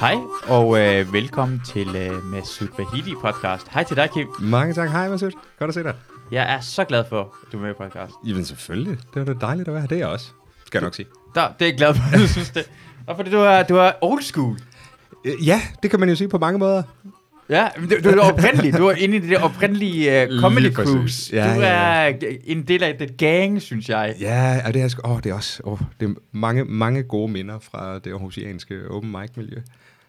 Hej, og øh, velkommen til øh, Masud Vahidi podcast. Hej til dig, Kim. Mange tak. Hej, Masud. Godt at se dig. Jeg er så glad for, at du er med i podcast. Jamen selvfølgelig. Det var da dejligt at være her. Det er også. Skal jeg nok sige. Der, det er jeg glad for, at du synes det. Og fordi du er, du er old school. Øh, Ja, det kan man jo sige på mange måder. Ja, men du, du er oprindelig. Du er inde i det der oprindelige uh, comedy cruise. Ja, du ja, er en del af det gang, synes jeg. Ja, og det er, åh, det er også åh, det er mange, mange gode minder fra det aarhusianske open mic miljø.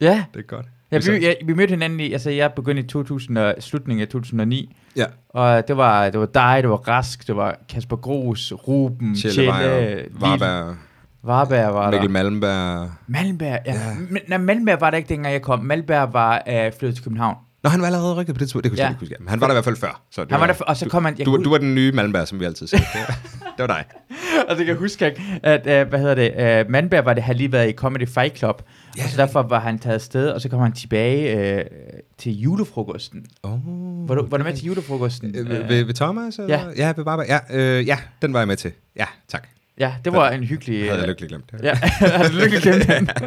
Ja, Det er godt. ja, Så- vi, ja, vi mødte hinanden i, altså jeg begyndte i 2000, og, slutningen af 2009. ja. Og det var, det var dig, det var Rask, det var Kasper Gros, Ruben, Lille- Varberg, Varberg var Mikkel der. Malmberg. Malmberg, ja. Ja. Men, nej, Malmberg var der ikke dengang jeg kom. Malmberg var øh, flyttet til København. Nå, han var allerede rykket på det tidspunkt. Det kunne jeg Ja. ikke huske. Men han var der i hvert fald før. Så det Han var der, og så kom han... Jeg du, kan du var den nye Malmberg, som vi altid siger. Det, var- var dig. Altså, jeg kan huske, at, uh, hvad hedder det, uh, Mandberg var det, har lige været i Comedy Fight Club, Ja, og så derfor var han taget afsted, og så kom han tilbage uh, til julefrokosten. Oh, Var du, var du med til julefrokosten? Øh, Øh, ved, ved, ved Thomas? Eller? Ja. Ja, ved Varberg. Ja, øh, ja, den var jeg med til. Ja, tak. ja, det var en hyggelig... Det havde jeg øh, lykkelig glemt. Ja, har du lykkelig glemt?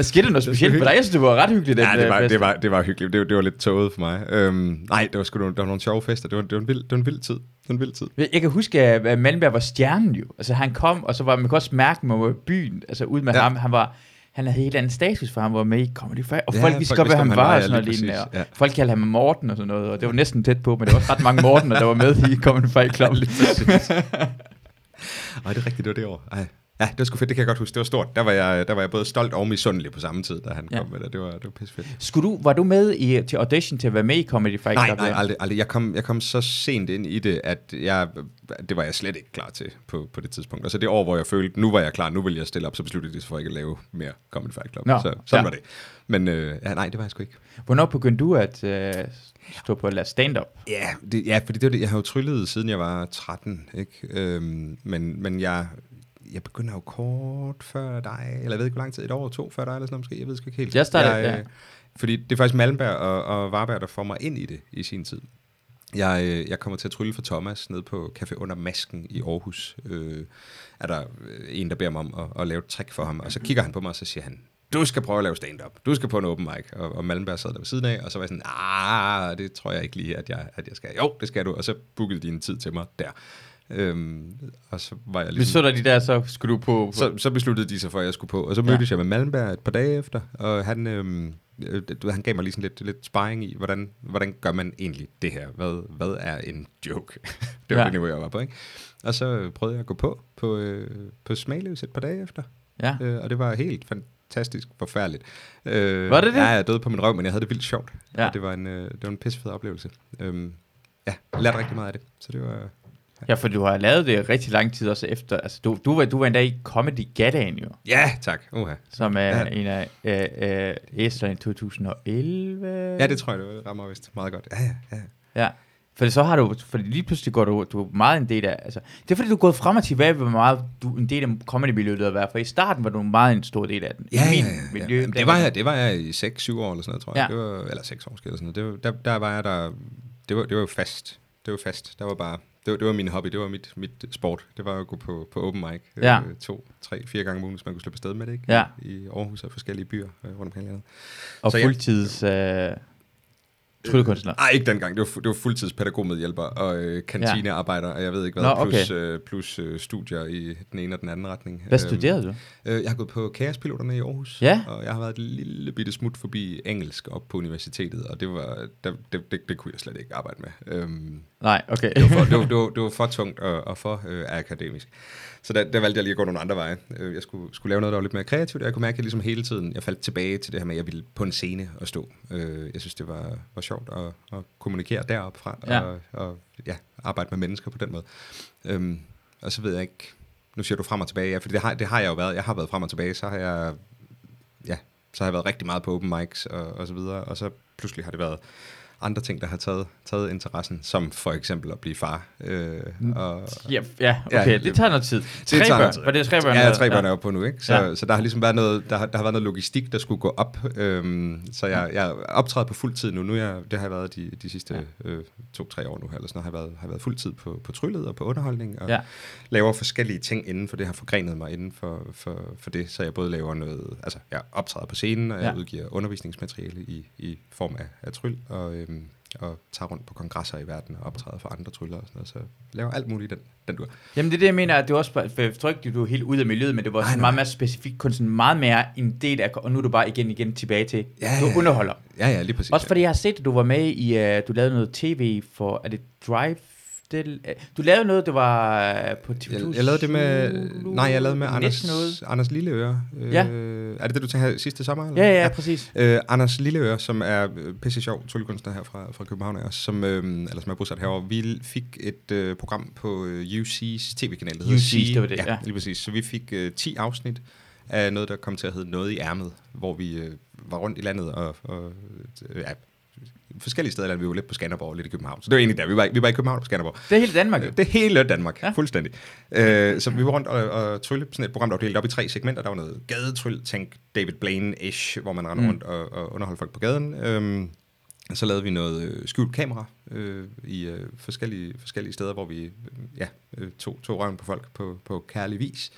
Skete der noget specielt for dig? Jeg synes, det var ret hyggeligt. Ja, det øh, var, fest. det var, det var hyggeligt. Det, var- det var lidt tåget for mig. Øhm, nej, det var sgu der var nogle sjove fester. Det var, det var, en, vild, det var en vild tid. Det var en vild tid. Jeg kan huske, at Malmberg var stjernen jo. Altså, han kom, og så var man kunne også mærke, at man var i byen, altså ud med ja. Ham. Han var, han havde helt anden status, for han var med i Comedy Fight. Og Ja, folk vidste godt, hvad han var, var, og sådan noget lignende. ja. Folk kaldte ham Morten og sådan noget, og det var næsten tæt på, men der var også ret mange Morten, der var med i Comedy Fight Club. Ej, det er rigtigt, det var det år. Ej. Ja, det var sgu fedt, det kan jeg godt huske. Det var stort. Der var jeg, der var jeg både stolt og misundelig på samme tid, da han Ja. kom med det. Det var, det var pisse fedt. Skulle du, var du med i, til audition til at være med i Comedy Fight Nej, Club? nej, ja? aldrig, aldrig. Jeg kom, jeg kom så sent ind i det, at jeg, det var jeg slet ikke klar til på, på det tidspunkt. Så det år, hvor jeg følte, nu var jeg klar, nu vil jeg stille op, så besluttede de sig for ikke at lave mere Comedy Fight Club. Nå, så sådan ja. var det. Men øh, ja, nej, det var jeg sgu ikke. Hvornår begyndte du at øh, stå på at lade stand-up? Ja, det, ja, fordi det var det. Jeg har jo tryllet, siden jeg var 13, ikke? Øhm, men, men jeg, jeg begynder jo kort før dig, eller jeg ved ikke, hvor lang tid, et år, to før dig, eller sådan noget måske, jeg ved sgu ikke helt. Jeg startede, jeg, ja. øh, Fordi det er faktisk Malmberg og, og Varberg, der får mig ind i det i sin tid. Jeg, øh, jeg kommer til at trylle for Thomas ned på Café Under Masken i Aarhus. Øh, er der øh, en, der beder mig om at, at lave et trick for ham, og så kigger han på mig, og så siger han, du skal prøve at lave stand-up. Du skal på en open mic. Og, og Malmberg sad der ved siden af, og så var jeg sådan, ah, det tror jeg ikke lige, at jeg, at jeg skal. Jo, det skal du. Og så bookede de en tid til mig der. Øhm, og så var jeg ligesom... så der de der, så skulle du på... på Så, så besluttede de sig for, at jeg skulle på. Og så Ja. mødtes jeg med Malmberg et par dage efter, og han, øhm, øh, du han gav mig lige sådan lidt, lidt sparring i, hvordan, hvordan gør man egentlig det her? Hvad, hvad er en joke? det var Ja. ja. det niveau, jeg var på, ikke? Og så prøvede jeg at gå på på, øh, på Smagløs et par dage efter, ja. øh, og det var helt fantastisk forfærdeligt. Øh, Var det det? Ja, jeg døde på min røv, men jeg havde det vildt sjovt. Ja. Og det var en, øh, det var en pissefed oplevelse. Øhm, ja, jeg lærte rigtig meget af det, så det var... Ja, for du har lavet det rigtig lang tid også efter. Altså, du, du, var, du var endda i Comedy Gadaen jo, Ja, tak. Uha. som er Ja. en af øh, øh, æslerne i 2011. Ja, det tror jeg, det rammer vist meget godt. Ja, ja, ja. Ja. For så har du, fordi lige pludselig går du, du er meget en del af, altså, det er fordi du er gået frem og tilbage, hvor meget du en del af comedy-miljøet har været, for i starten var du meget en stor del af den. Ja, min ja, ja, miljø. Jamen, det, var jeg, det var jeg i 6-7 år eller sådan noget, tror jeg. Ja. Det var, eller 6 år måske, eller sådan noget. Det var, der, der var jeg der... Det var, det var jo fast. Det var fast. Der var bare... Det var, det var min hobby. Det var mit, mit sport. Det var at gå på, på open mic. Ja. Øh, to, tre, fire gange om ugen, hvis man kunne slippe afsted med det, ikke? Ja. I Aarhus og forskellige byer øh, rundt omkring landet. Og Så fuldtids øh, tryllekunstner. Nej, ikke dengang. Det var, det var fuldtidspædagogmedhjælper og øh, kantinearbejder, og jeg ved ikke hvad, Nå, plus, okay. øh, plus øh, studier i den ene og den anden retning. Hvad Øhm, studerede du? Øh, jeg har gået på kaospiloterne i Aarhus, Ja. og jeg har været et lille bitte smut forbi engelsk op på universitetet, og det var der, det, det, det kunne jeg slet ikke arbejde med. Øhm, Nej, okay. det, var for, det, var, det, var, det var for tungt og, og for øh, akademisk. Så der, der valgte jeg lige at gå nogle andre veje. Øh, Jeg skulle, skulle lave noget, der var lidt mere kreativt, og jeg kunne mærke, at jeg ligesom hele tiden, jeg faldt tilbage til det her med, at jeg ville på en scene og stå. Øh, Jeg synes, det var, var sjovt at, at kommunikere deroppe fra, Ja. og, og ja, arbejde med mennesker på den måde. Øhm, Og så ved jeg ikke, nu siger du frem og tilbage, ja, for det har, det har jeg jo været. Jeg har været frem og tilbage, så har jeg, ja, så har jeg været rigtig meget på open mics og, og så videre, og så pludselig har det været, andre ting, der har taget, taget interessen, som for eksempel at blive far. Øh, og, Ja, ja Ja, okay, det- det tager noget tid. det Tre tager børn, tid. var det tre børn? Ja, tre børn er jo på nu, ikke? Så, Ja. ja. så der har ligesom været noget, der, har- der har været noget logistik, der skulle gå op. Øhm, så jeg, jeg optræder på fuld tid nu. nu jeg, det har jeg været de, de sidste øh, to-tre år nu, eller sådan noget, har jeg været, har været fuld tid på, på tryllet og på underholdning, og Ja. ja. laver forskellige ting inden for det, har forgrenet mig inden for, for, for det, så jeg både laver noget, altså jeg optræder på scenen, og jeg Ja. udgiver undervisningsmateriale i, i form af, af tryl, og, øhm, og tager rundt på kongresser i verden og optræder for andre tryller og sådan noget, så laver alt muligt den, den du Jamen det er det, jeg mener, at det er også, for jeg tror ikke, du er helt ude af miljøet, men det var sådan meget mere specifikt, kun sådan meget mere en del af, og nu er du bare igen igen tilbage til, Ja, du underholder. Ja, ja, lige præcis. Også fordi jeg har set, at du var med i, uh, du lavede noget tv for, er det Drive? Det, uh, du lavede noget, det var uh, på TV2 Jeg, jeg lavede det med... Nej, jeg lavede med Anders, Noget. Anders Lilleøre. Øh, Ja. Er det det, du tænker sidste sommer? Eller? Ja, ja, ja, præcis. Øh, Anders Lilleøre, som er øh, pisse sjov tryllekunstner her fra, fra København, os, som, øh, eller som er bosat herovre. Vi fik et øh, program på øh, UC's tv-kanal, der hedder UC's, C. det var det, ja, ja. lige præcis. Så vi fik øh, 10 afsnit af noget, der kom til at hedde Noget i ærmet, hvor vi øh, var rundt i landet og, og øh, ja, forskellige steder. Vi var lidt på Skanderborg, lidt i København. Så det var egentlig der. Vi var, vi var i København og på Skanderborg. Det er hele Danmark. jo. Det er hele Danmark, Ja. fuldstændig. Øh, så vi var rundt og, og trylle sådan et program, der var delt op i tre segmenter. Der var noget gadetryl, tænk David Blaine-ish, hvor man render Mm. rundt og, og underholder folk på gaden. Øhm, så lavede vi noget øh, skjult kamera øh, i øh, forskellige, forskellige steder, hvor vi øh, ja, øh, tog, tog røven på folk på, på kærlig vis.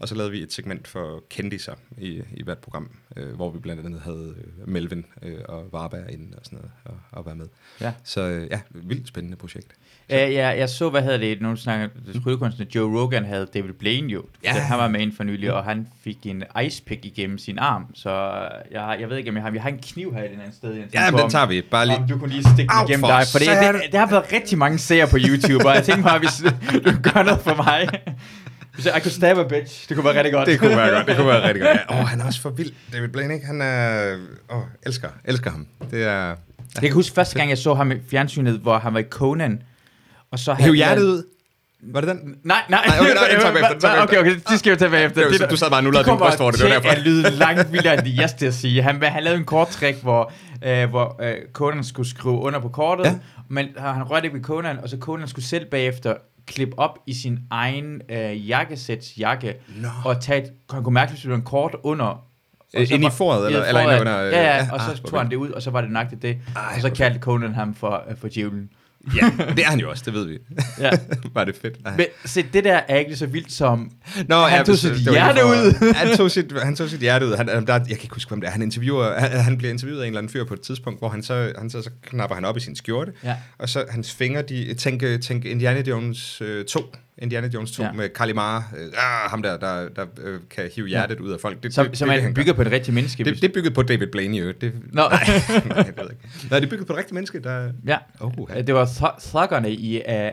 Og så lavede vi et segment for kendiser i, i hvert program, øh, hvor vi blandt andet havde øh, Melvin øh, og Varberg inde og sådan noget, og, og være med. Ja. Så øh, ja, vildt spændende projekt. Ja, ja, jeg så, hvad hedder det, nogle snakker, tryllekunstner, Joe Rogan havde David Blaine jo. Ja. Han var med inden for nylig, og han fik en ice pick igennem sin arm, så jeg, jeg ved ikke, om jeg har, jeg har en kniv her et eller andet sted. Jeg Ja, men den tager vi. Bare lige. Om du kunne lige stikke den igennem for dig, for det, det, det, har været rigtig mange seere på YouTube, og jeg tænkte mig, hvis du gør noget for mig. Hvis jeg, I could stab a bitch, det kunne være rigtig godt. Det kunne være godt. Det kunne være rigtig godt. Ja, åh, han er også for vild. David Blaine, ikke? Han er... Åh, elsker. Elsker ham. Det er... Jeg kan huske første gang, jeg så ham i fjernsynet, hvor han var i Conan, og så Hæv hjertet ud. Var det den? Nej, nej. Nej, okay, nej, den tager vi efter, den tager okay, okay, det skal vi tage bagefter. Det du sad bare og nullede din brystvorte, det var derfor. Det lyde langt vildere, end det jeg skal sige. Han, han lavede en kort trick, hvor, øh, hvor øh, Conan skulle skrive under på kortet, Ja. men han rørte ikke ved Conan, og så Conan skulle selv bagefter klippe op i sin egen øh, jakkesæts jakke, Nå. og tage et, han kunne mærke, hvis det var en kort under, og Øh, ind i foret, eller- eller under, øh, Ja, ja, ja, og så ah, tog han det ud, og så var det nøjagtigt det. Ej, og så kaldte Conan ham for, øh, for djævlen. Ja, det er han jo også, det ved vi. Ja. Var det fedt. Ej. Men se, det der er ikke lige så vildt som... Nå, han tog sit hjerte ud. han, tog sit, han tog sit hjerte ud. Han, han- der, jeg kan ikke huske, hvem det er. Han, interviewer, han, han bliver interviewet af en eller anden fyr på et tidspunkt, hvor han så, han så, så knapper han op i sin skjorte, Ja. og så hans fingre, de tænker tænk Indiana Jones øh, 2. Indiana Jones 2 Ja. ja. med Kalimar. Øh, ah, ham der, der, der øh, kan hive hjertet ud af folk. Det, Som, det, som det, bygger gør. på et rigtigt menneske. Det, det er bygget på David Blaine, jo. Det, Nå. nej, nej, det ved jeg ikke. Nej, det er bygget på et rigtigt menneske, der... Ja, Oh, det var th- thuggerne i uh,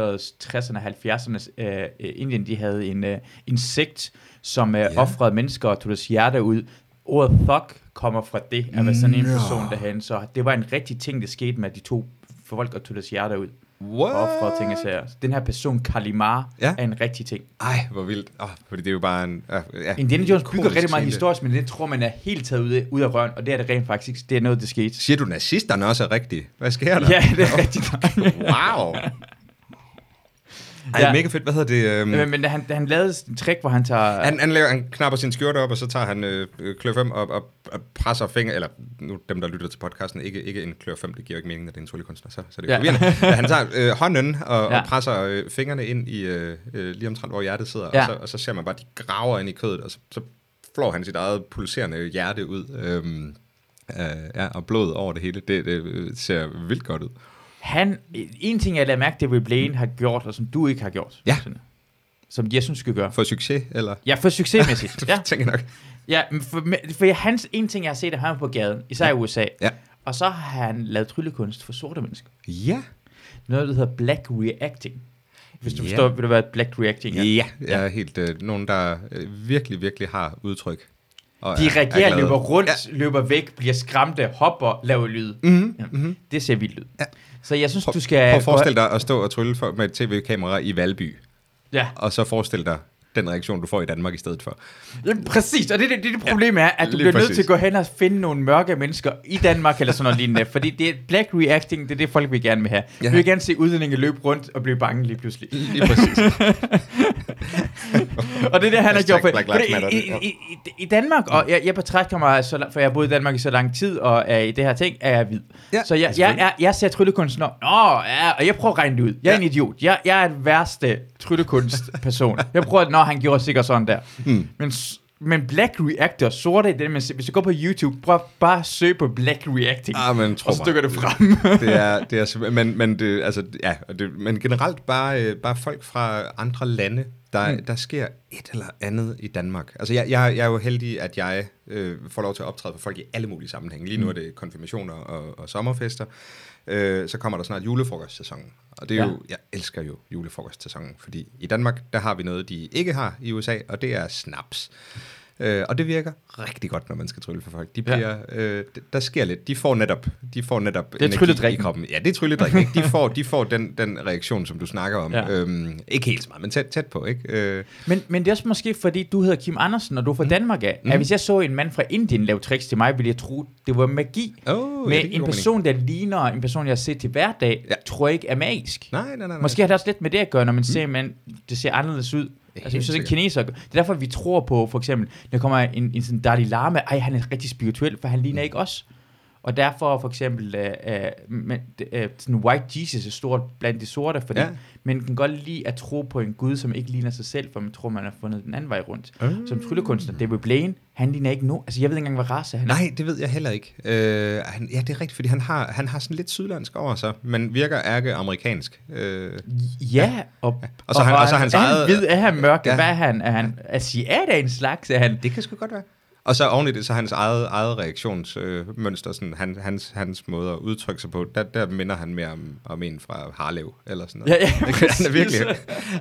1860'erne og 70'erne uh, Indien, de havde en, uh, en sekt, som uh, Ja. offrede mennesker og tog deres hjerte ud. Ordet thug kommer fra det, at være sådan en person derhen, så det var en rigtig ting, der skete med, at de to folk og tog deres hjerte ud What? og offrede ting. Så Den her person, Kalimar, Ja. er en rigtig ting. Ej, hvor vildt. Oh, fordi det er jo bare en... Uh, ja, Indiana Jones bygger rigtig meget historisk, men det tror man er helt taget ud af, ud af røven, og det er det rent faktisk. Det er noget, der skete. Siger du, nazisterne også er rigtige? Hvad sker der? Ja, det er rigtigt. Wow. Ej, Ja. mega fedt. Hvad hedder det? Um, Men, men han, han lavede en trick, hvor han tager... han, han, laver, han knapper sin skjorte op, og så tager han øh, øh, klør 5 op og, og presser fingre, eller nu dem, der lytter til podcasten, ikke, ikke en klør 5, det giver jo ikke mening, at det er en tryllekunstner, så, så det er Ja. han tager øh, hånden og, Ja. og presser øh, fingrene ind i øh, øh, lige omtrent, hvor hjertet sidder, Ja. og, så, og så ser man bare, de graver ind i kødet, og så, så flår han sit eget pulserende hjerte ud. Øhm, øh, ja, og blod over det hele. Det, det øh, ser vildt godt ud. Han, en ting, jeg lader mærke, det Blaine har gjort, og som du ikke har gjort. Ja. Sådan, Som jeg synes, skal gøre. For succes, eller? Ja, for succesmæssigt. ja. tænker nok. ja, for, for hans, en ting, jeg har set af ham på gaden, især i USA, Ja. og så har han lavet tryllekunst for sorte mennesker. Ja. Noget, der hedder black reacting. Hvis du Ja. forstår, vil du være black reacting? Ja, ja. er helt øh, nogen, der øh, virkelig, virkelig har udtryk. Og De er- er reagerer, glade. løber rundt, ja. løber væk, bliver skræmte, hopper, laver lyd. Mhm, Ja. mhm. Det ser vildt ud. Ja. Så jeg synes, Prøv, du skal... prøv at forestille dig at stå og trylle for, med et tv-kamera i Valby, Ja, og så forestil dig den reaktion, du får i Danmark i stedet for. Ja, præcis, og det, det, det, det problem er, at du bliver nødt præcis. til at gå hen og finde nogle mørke mennesker i Danmark, eller sådan noget lignende, fordi det er black reacting, det er det, folk vil gerne vil have. Ja. Vi vil gerne se udlændinge løbe rundt og blive bange lige pludselig. Lige præcis. og det er det, han har gjort. For, Black Lives det, Matter, i, i, i, I Danmark, og jeg, jeg betragter mig, så, for jeg har boet i Danmark i så lang tid, og er i det her ting, er jeg hvid. Ja, så jeg, jeg, jeg, jeg ser tryllekunstner, Nå, ja, og jeg prøver at regne det ud. Jeg er Ja. en idiot. Jeg, jeg er den værste tryllekunstperson. jeg prøver, at, nå, han gjorde sikkert sådan der. Mm. Men, men black reactor, sorte, det er ser- hvis du går på YouTube, prøv bare at søge på black reacting, Ah, men tro og så dykker det frem. det er, det er men, men, det, altså, ja, og det, men generelt bare, øh, bare folk fra andre lande, der, Mm. mm. der sker et eller andet i Danmark. Altså jeg, jeg, jeg er jo heldig, at jeg øh, får lov til at optræde for folk i alle mulige sammenhænge. Lige nu er det konfirmationer og, og sommerfester. Øh, så kommer der snart julefrokostsæsonen. Og det er Ja. jo, jeg elsker jo julefrokostsæsonen, fordi i Danmark, der har vi noget, de ikke har i USA, og det er snaps. Øh, og det virker rigtig godt, når man skal trylle for folk. De Ja. bliver, øh, d- der sker lidt. De får netop, de får netop er energi i kroppen. Ja, det er trylledrikken. Ikke? De får, de får den, den reaktion, som du snakker om. Ja. Ja. Øhm, ikke helt så meget, men tæt, tæt på. Ikke? Øh, Men, men det er også måske, fordi du hedder Kim Andersen, og du er fra Danmark af. Mm. At hvis jeg så en mand fra Indien lave tricks til mig, ville jeg tro, det var magi. oh, Men ja, det en person, der ligner en person, jeg har set til hverdag, ja. Ja. tror jeg ikke er magisk. Nej, nej, nej. nej. Måske har det også lidt med det at gøre, når man ser, man, det ser anderledes ud. Altså, ser en sikkert. kineser, det er derfor, vi tror på, for eksempel, der kommer en, en sådan Dalai Lama, ej, han er rigtig spirituel, for han ligner Mm. ikke os. Og derfor for eksempel, øh, øh, øh, sådan White Jesus er stort blandt de sorte, fordi. Ja. man kan godt lide at tro på en gud, som ikke ligner sig selv, for man tror, man har fundet den anden vej rundt. Mm. Som tryllekunstner, David Blaine, han ligner ikke nu. Altså, jeg ved ikke engang, hvad race han er. Nej, det ved jeg heller ikke. Øh, han, ja, det er rigtigt, fordi han har, han har sådan lidt sydlandsk over sig, men virker ærke amerikansk. Øh, Ja, og, Og så han- og så hans er han eget- hvid, er han mørk, ja. Ja. hvad er han? Er han asiat af en slags? Er han, det kan sgu godt være. Og så oven i det, så hans eget, eget reaktionsmønster, øh, sådan, han, hans, hans måde at udtrykke sig på, der, der minder han mere om, om en fra Harlev, eller sådan noget. Ja, ja, han er virkelig,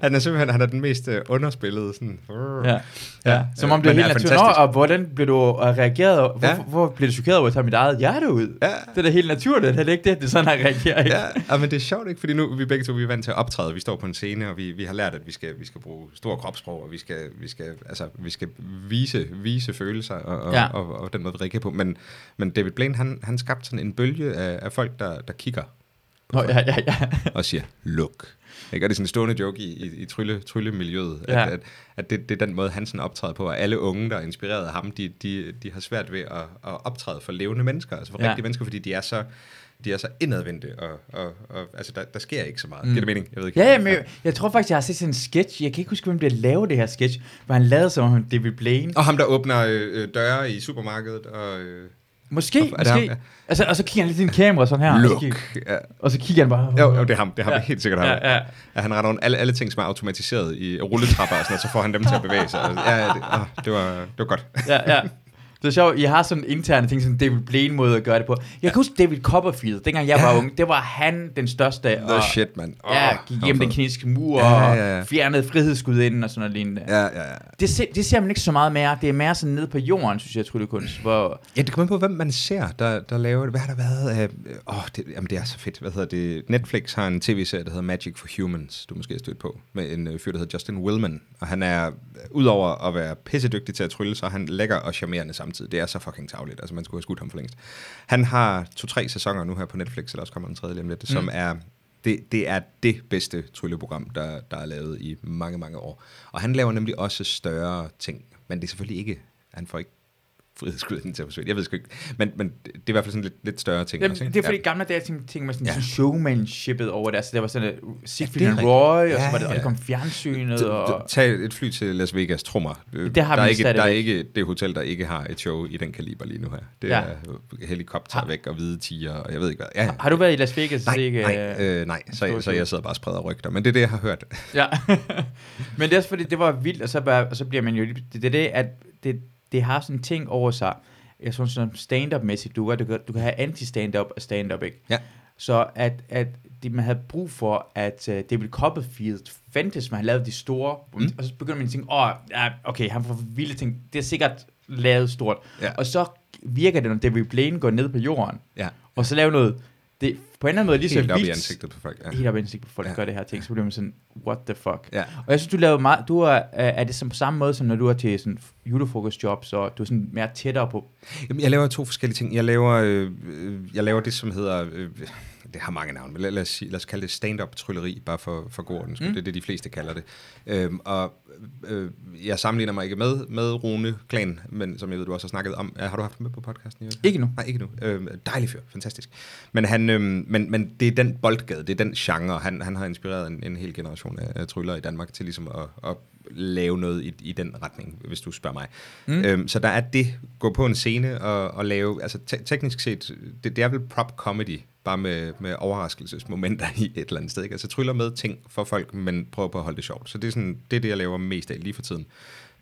han er simpelthen, han er den mest øh, underspillede, sådan, Ja, ja. Som om det er helt naturligt. Nå, og hvordan blev du uh, reageret? Hvor, Ja. hvor, hvor blev du chokeret over at tage mit eget hjerte ud? Ja. Det er da helt naturligt, er det ikke det? Det er sådan, han reagerer, ikke? Ja, ja, men det er sjovt, ikke? Fordi nu vi begge to vi er vant til at optræde. Vi står på en scene, og vi, vi har lært, at vi skal, vi skal bruge stor kropssprog, og vi skal, vi skal, altså, vi skal vise, vise følelser, og, og, Ja. ja. og, og, den måde, vi reagerer på. Men, men David Blaine, han, han skabte sådan en bølge af, af folk, der, der kigger Nå, ja, ja, ja. og siger, luk. Ikke? Og det er sådan en stående joke i, i, i trylle, tryllemiljøet, Ja. at, at, at det, det er den måde, han sådan optræder på, og alle unge, der er inspireret af ham, de, de, de har svært ved at, at optræde for levende mennesker, altså for ja. rigtige mennesker, fordi de er så, de er så indadvendte, og, og, og altså, der, der sker ikke så meget. Mm. Giver det mening? Jeg ved ikke. Ja, men jeg, jeg tror faktisk, jeg har set sådan en sketch. Jeg kan ikke huske, hvem der lavede det her sketch, hvor han lavede som om David Blaine. Og ham, der åbner øh, øh, døre i supermarkedet, og... Øh, Måske, er det ham? måske. Ja. Altså, og så kigger han lidt i sin kamera sådan her. Og så, kigger, Ja. og så kigger han bare. Jo, jo, det er ham. Det er ham, Ja. helt sikkert ham. Ja, ja. Ja, han retter rundt alle, alle ting, som er automatiseret i rulletrapper og sådan noget, så får han dem til at bevæge sig. Og, ja, det, ah, det, var, det var godt. ja, ja. Det er sjovt, I har sådan interne ting, sådan David Blaine måde at gøre det på. Jeg kan huske David Copperfield, dengang jeg Ja. var ung, det var han den største. The og, shit, mand. Åh, Ja, gik hjem den kinesiske mur Ja, og ja, ja. fjernede frihedsgudinden og sådan noget lignende. Ja, ja, ja. Det, se, det ser man ikke så meget mere. Det er mere sådan nede på jorden, synes jeg, tryllekunst. Hvor, Ja, det kommer på, hvem man ser, der, der laver det. Hvad har der været? Åh, oh, det, jamen, det er så fedt. Hvad hedder det? Netflix har en tv-serie, der hedder Magic for Humans, du måske har stødt på, med en øh, fyr, der hedder Justin Willman. Og han er, øh, udover at være pissedygtig til at trylle, så er han lækker og charmerende samtidig. Det er så fucking tavligt. Altså, man skulle have skudt ham for længst. Han har to-tre sæsoner nu her på Netflix, eller også kommer en tredje lige om lidt, som Mm. er det, det er det bedste trylleprogram, der, der er lavet i mange, mange år. Og han laver nemlig også større ting, men det er selvfølgelig ikke, han får ikke frihedsguden til at forsvinde. Jeg ved sgu ikke, men, men det er i hvert fald sådan lidt, lidt større ting. Jamen, også, det er fordi gamle dage ting, ting med sådan, Ja. sådan showmanshipet over det. Altså, der var sådan uh, Siegfried Ja, det. Roy, og så Ja, var det, og ja. der kom fjernsynet. Og, Tag et fly til Las Vegas. Øh, Det har der, er ikke, der er ikke det hotel, der ikke har et show i den kaliber lige nu her. Det Ja. ja. er helikopter Har- væk og hvide tiger, og jeg ved ikke hvad. Ja, ja. har du været i Las Vegas? Nej, Det ikke, nej, øh, nej. Så, så show. jeg sidder bare og spreder rygter, men det er det, jeg har hørt. Ja, men det er også fordi, det var vildt, og så, bare, og så bliver man jo, det er det, at det, det har sådan en ting over sig, jeg synes sådan stand-up-mæssigt, du, du, kan, du kan have anti-stand-up og stand-up, ikke? Ja. Så at, at det, man havde brug for, at uh, David Copperfield fandtes, man havde lavet de store, Mm. og så begynder man at tænke, åh, ja, okay, han får vilde ting, det er sikkert lavet stort. Ja. Og så virker det, når David Blaine går ned på jorden, Ja. og så laver noget det, på en eller anden måde lige så Helt op i vildt, ansigtet på folk. Ja. helt op i ansigtet på folk, Ja. gør det her ting, så bliver man sådan, what the fuck. Ja. Og jeg synes, du laver meget, du er, er det som på samme måde, som når du er til sådan julefrokostjobs, og du er sådan mere tættere på, Jamen, jeg laver to forskellige ting. Jeg laver, øh, øh, jeg laver det, som hedder... Øh, det har mange navne, men lad, lad, os, lad os kalde det stand-up trylleri, bare for, for god ordens. Mm. Det er det, de fleste kalder det. Øhm, og øh, jeg sammenligner mig ikke med, med Rune Klan, men som jeg ved, du også har snakket om. Ja, har du haft ham med på podcasten? Jørgen? ikke nu. Nej, ikke nu. Øh, dejlig fyr, fantastisk. Men, han, øh, men, men det er den boldgade, det er den genre. Han, han har inspireret en, en hel generation af, af tryllere i Danmark til ligesom at, at lave noget i, i den retning, hvis du spørger mig. Mm. Øhm, så der er det, gå på en scene og, og lave, altså te- teknisk set, det, det er vel prop comedy, bare med, med overraskelsesmomenter i et eller andet sted. Ikke? Altså tryller med ting for folk, men prøver på at holde det sjovt. Så det er, sådan, det, er det, jeg laver mest af lige for tiden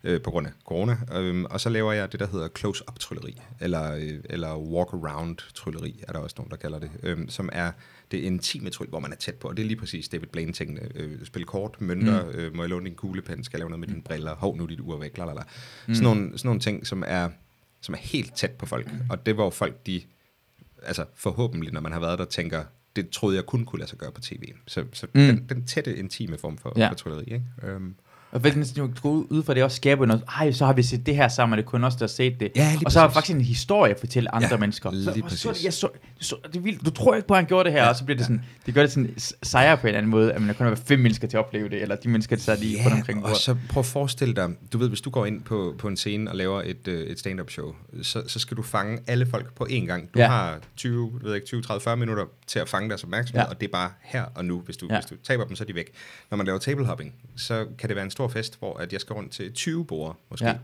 øh, på grund af corona. Øhm, og så laver jeg det, der hedder close-up trylleri, eller, øh, eller walk-around trylleri, er der også nogen, der kalder det, øhm, som er det intime tryl, hvor man er tæt på, og det er lige præcis David Blaine-tingene. Øh, spil kort, mønter, mm. øh, må jeg låne din kuglepen, skal jeg lave noget med dine briller, hov, nu dit ur væk, lalala. Mm. Sådan, nogle, sådan nogle ting, som er, som er helt tæt på folk, og det hvor folk, de, altså forhåbentlig, når man har været der, tænker, det troede jeg kun kunne lade sig gøre på tv. Så, så Mm. den, den tætte, intime form for, Ja. trylleri, ikke? Um, Og hvis du går ud fra det også skaber noget, ej, så har vi set det her sammen, og det er kun os, der har set det. Ja, og så har præcis. faktisk en historie at fortælle andre Ja, mennesker. Så, lige så, så, præcis. jeg så, så, det er vildt. Du tror ikke på, at han gjorde det her, Ja, og så bliver det ja. sådan, det gør det sådan sejre på en anden måde, at man kun har fem mennesker til at opleve det, eller de mennesker, der sad lige rundt omkring og bordet. så prøv at forestille dig, du ved, hvis du går ind på, på en scene og laver et, øh, et stand-up show, så, så skal du fange alle folk på én gang. Du Ja. ja. har 20, jeg ved ikke, 20, 30, 40 minutter til at fange deres opmærksomhed, Ja. ja. og det er bare her og nu. Hvis du, Ja. ja. hvis du taber dem, så er de væk. Når man laver tablehopping, så kan det være en stor fest, hvor at jeg skal rundt til 20 bord, måske. Ja.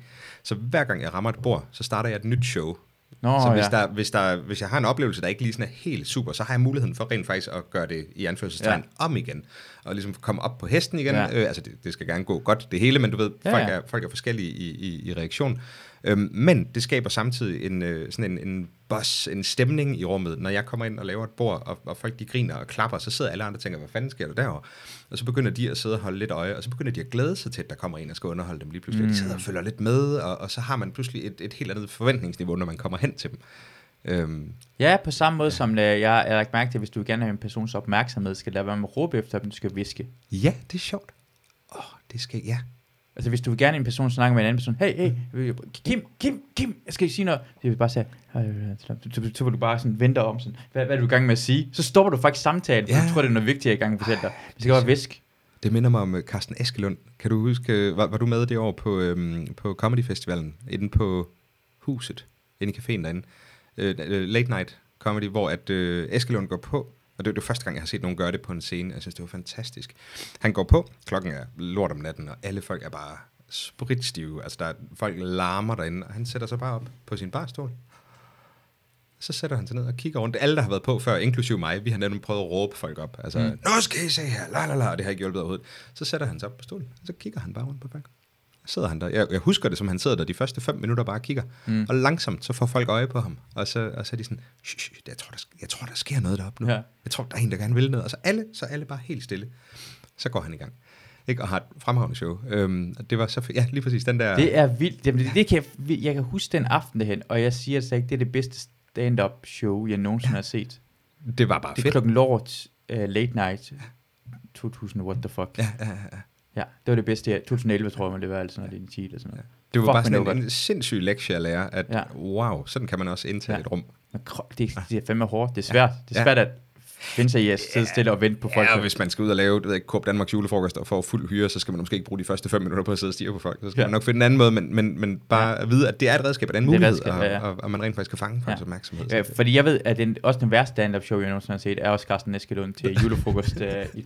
Så hver gang jeg rammer et bord, så starter jeg et nyt show. Nå, så hvis, ja. der, hvis, der, hvis jeg har en oplevelse, der ikke lige sådan er helt super, så har jeg muligheden for rent faktisk at gøre det i anførselstegn ja. om igen. Og ligesom komme op på hesten igen. Ja. Øh, altså, det, det skal gerne gå godt, det hele, men du ved, Ja, folk, ja. er, folk er forskellige i, i, i reaktion. Øhm, men det skaber samtidig en, øh, sådan en, en buzz, en stemning i rummet. Når jeg kommer ind og laver et bord, og, og folk de griner og klapper, så sidder alle andre og tænker, hvad fanden sker der derovre? Og så begynder de at sidde og holde lidt øje, og så begynder de at glæde sig til, at der kommer en og skal underholde dem lige pludselig. Mm. De sidder og følger lidt med, og, og så har man pludselig et, et helt andet forventningsniveau, når man kommer hen til dem. Øhm, Ja, på samme måde som øh, jeg, jeg har lagt mærke til, hvis du gerne vil have en persons opmærksomhed, skal lade være med at råbe efter dem, du skal viske. ja, det er sjovt. Åh, oh, det skal, ja. Altså hvis du vil gerne en person snakke med en anden person, hey, hey, Kim, Kim, Kim, jeg skal sige noget. Så vil bare sige, så, vil du bare sådan vente om, sådan, hvad, hvad er du i gang med at sige? Så stopper du faktisk samtalen, for Ja. du tror, det er noget vigtigt, jeg er i gang med at fortælle dig. Det skal bare visk. Det minder mig om øh, Carsten Eskelund. Kan du huske, øh, var, var du med det år på, øhm, på Comedy Festivalen, inde på huset, inde i caféen derinde, øh, øh, late night comedy, hvor at øh, Eskelund går på, og det er det første gang, jeg har set nogen gøre det på en scene. Jeg synes, det var fantastisk. Han går på, klokken er lort om natten, og alle folk er bare spritstive. Altså, der er, folk larmer derinde, og han sætter sig bare op på sin barstol. Så sætter han sig ned og kigger rundt. Alle, der har været på før, inklusive mig, vi har netop prøvet at råbe folk op. Altså, Mm. nu skal I se her, la la la, og det har ikke hjulpet overhovedet. Så sætter han sig op på stolen, og så kigger han bare rundt på folk. Sidder han der. Jeg, jeg husker det, som han sidder der de første fem minutter bare kigger. Mm. Og langsomt, så får folk øje på ham. Og så, og så er de sådan, shh, shh, jeg, tror, der, jeg tror, der sker noget deroppe nu. Ja. Jeg tror, der er en, der gerne vil noget. Og så alle, så er alle bare helt stille. Så går han i gang. Ikke? Og har et fremragende show. Øhm, det var så ja, lige præcis den der... Det er vildt. Jamen, det, det kan jeg, jeg kan huske den aften derhen, og jeg siger altså ikke, det er det bedste stand-up show, jeg nogensinde ja. har set. det var bare Det er fedt. klokken lort uh, late night 2000, what the fuck. Ja, ja, ja. Ja, det var det bedste. Ja. 2011 tror jeg, det var altså, når det er 10 eller sådan noget. Det var Fuck, bare sådan det en, en sindssyg lektie at lære, at Ja. ja. wow, sådan kan man også indtage Ja. ja. et rum. Men kro- det, det er fandme hårdt. Det er svært. Det er Ja. svært at finde sig i at sidde stille og vente på folk. Ja, og hvis man skal ud og lave, det ved jeg ikke, Coop Danmarks julefrokost og få fuld hyre, så skal man måske ikke bruge de første fem minutter på at sidde og stige på folk. Så skal Ja. ja. man nok finde en anden måde, men, men, men bare ja. at vide, at det er et redskab, at det er en Det et mulighed, redskab, og, ja, ja. og, og, man rent faktisk kan fange folks Ja. opmærksomhed. Ja, fordi jeg ved, at den, også den værste stand-up show, jeg nogensinde har set, er også Carsten Eskelund til julefrokost uh, i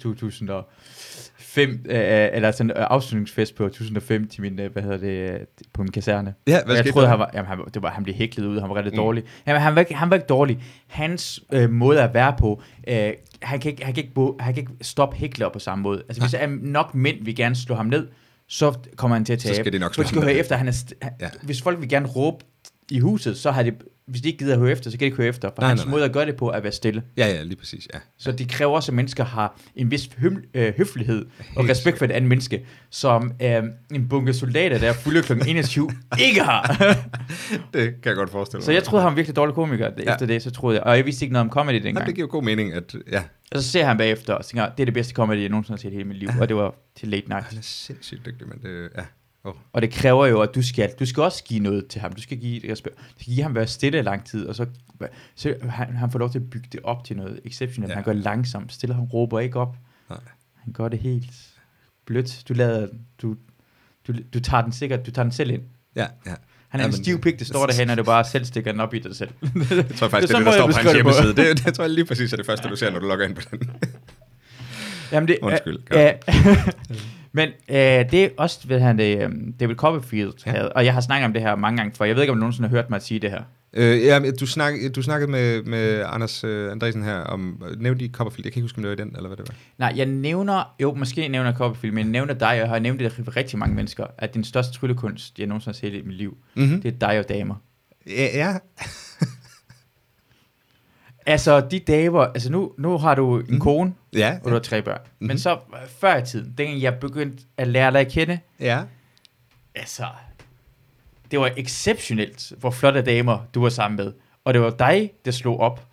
2005, uh, eller sådan uh, afslutningsfest på 2005 til min, uh, hvad hedder det, uh, på min kaserne. Ja, hvad jeg troede, der? han var, jamen, han, det var, han blev hæklet ud, han var rigtig Mm. dårlig. Jamen, han, var ikke, han var ikke dårlig. Hans øh, måde at være på, øh, han, kan ikke, han, kan ikke, bo- han kan ikke stoppe hækler på samme måde. Altså, hvis der er nok mænd vil gerne slå ham ned, så kommer han til at Så tabe. skal de nok slå ham ned. efter, han er st- han, Ja. Hvis folk vil gerne råbe i huset, så har det hvis de ikke gider at høre efter, så kan de ikke høre efter. For Nej, hans nej, nej. måde at gøre det på er at være stille. Ja, ja, lige præcis, ja. Så det kræver også, at mennesker har en vis høm, øh, høflighed og respekt for et andet menneske, som øh, en bunke soldater, der er fulde kl. 21, ikke har. Det kan jeg godt forestille mig. så jeg troede, han var virkelig dårlig komiker. Ja. Efter det, så troede jeg. Og jeg vidste ikke noget om comedy dengang. det giver god mening, at ja, Og så ser han bagefter og tænker, det er det bedste comedy, jeg nogensinde har set i hele mit liv. Og det var til late night. han er sindssygt dygtig, men det, ja. Oh. Og det kræver jo, at du skal, du skal også give noget til ham. Du skal give, respekt. du skal give ham være stille i lang tid, og så, så han, han får lov til at bygge det op til noget exceptionelt. Ja. Han gør det langsomt. Stille han råber ikke op. Nej. Han gør det helt blødt. Du lader, du, du, du tager den sikkert, du tager den selv ind. Ja, ja. Han er Ja, en stiv pik, det står derhen, og du bare selv stikker den op i dig selv. Jeg tror faktisk, det er sådan det, der står jeg på hans beskrive det hjemmeside. Det, det tror jeg lige præcis er det første, du ser, når du logger ind på den. Jamen det, Undskyld, øh, men øh, det er også, hvad han det, øh, David Copperfield Ja. havde, og jeg har snakket om det her mange gange før. Jeg ved ikke, om du nogensinde har hørt mig sige det her. øh, ja, du, snak, du snakkede med, med Anders øh, Andresen her om, nævnte de Copperfield, jeg kan ikke huske, om det var i den, eller hvad det var. Nej, jeg nævner, jo, måske nævner Copperfield, men jeg nævner dig, og jeg har nævnt det for rigtig mange mennesker, at den største tryllekunst, jeg nogensinde har set i mit liv, Mm-hmm. det er dig og damer. Ja, ja. Altså, de damer, altså nu, nu har du en Mhm. kone, ja, og du har tre børn. Mhm. Men så øh, før i tiden, dengang jeg begyndte at lære dig at kende, ja. altså, det var exceptionelt, hvor flotte damer du var sammen med. Og det var dig, der slog op.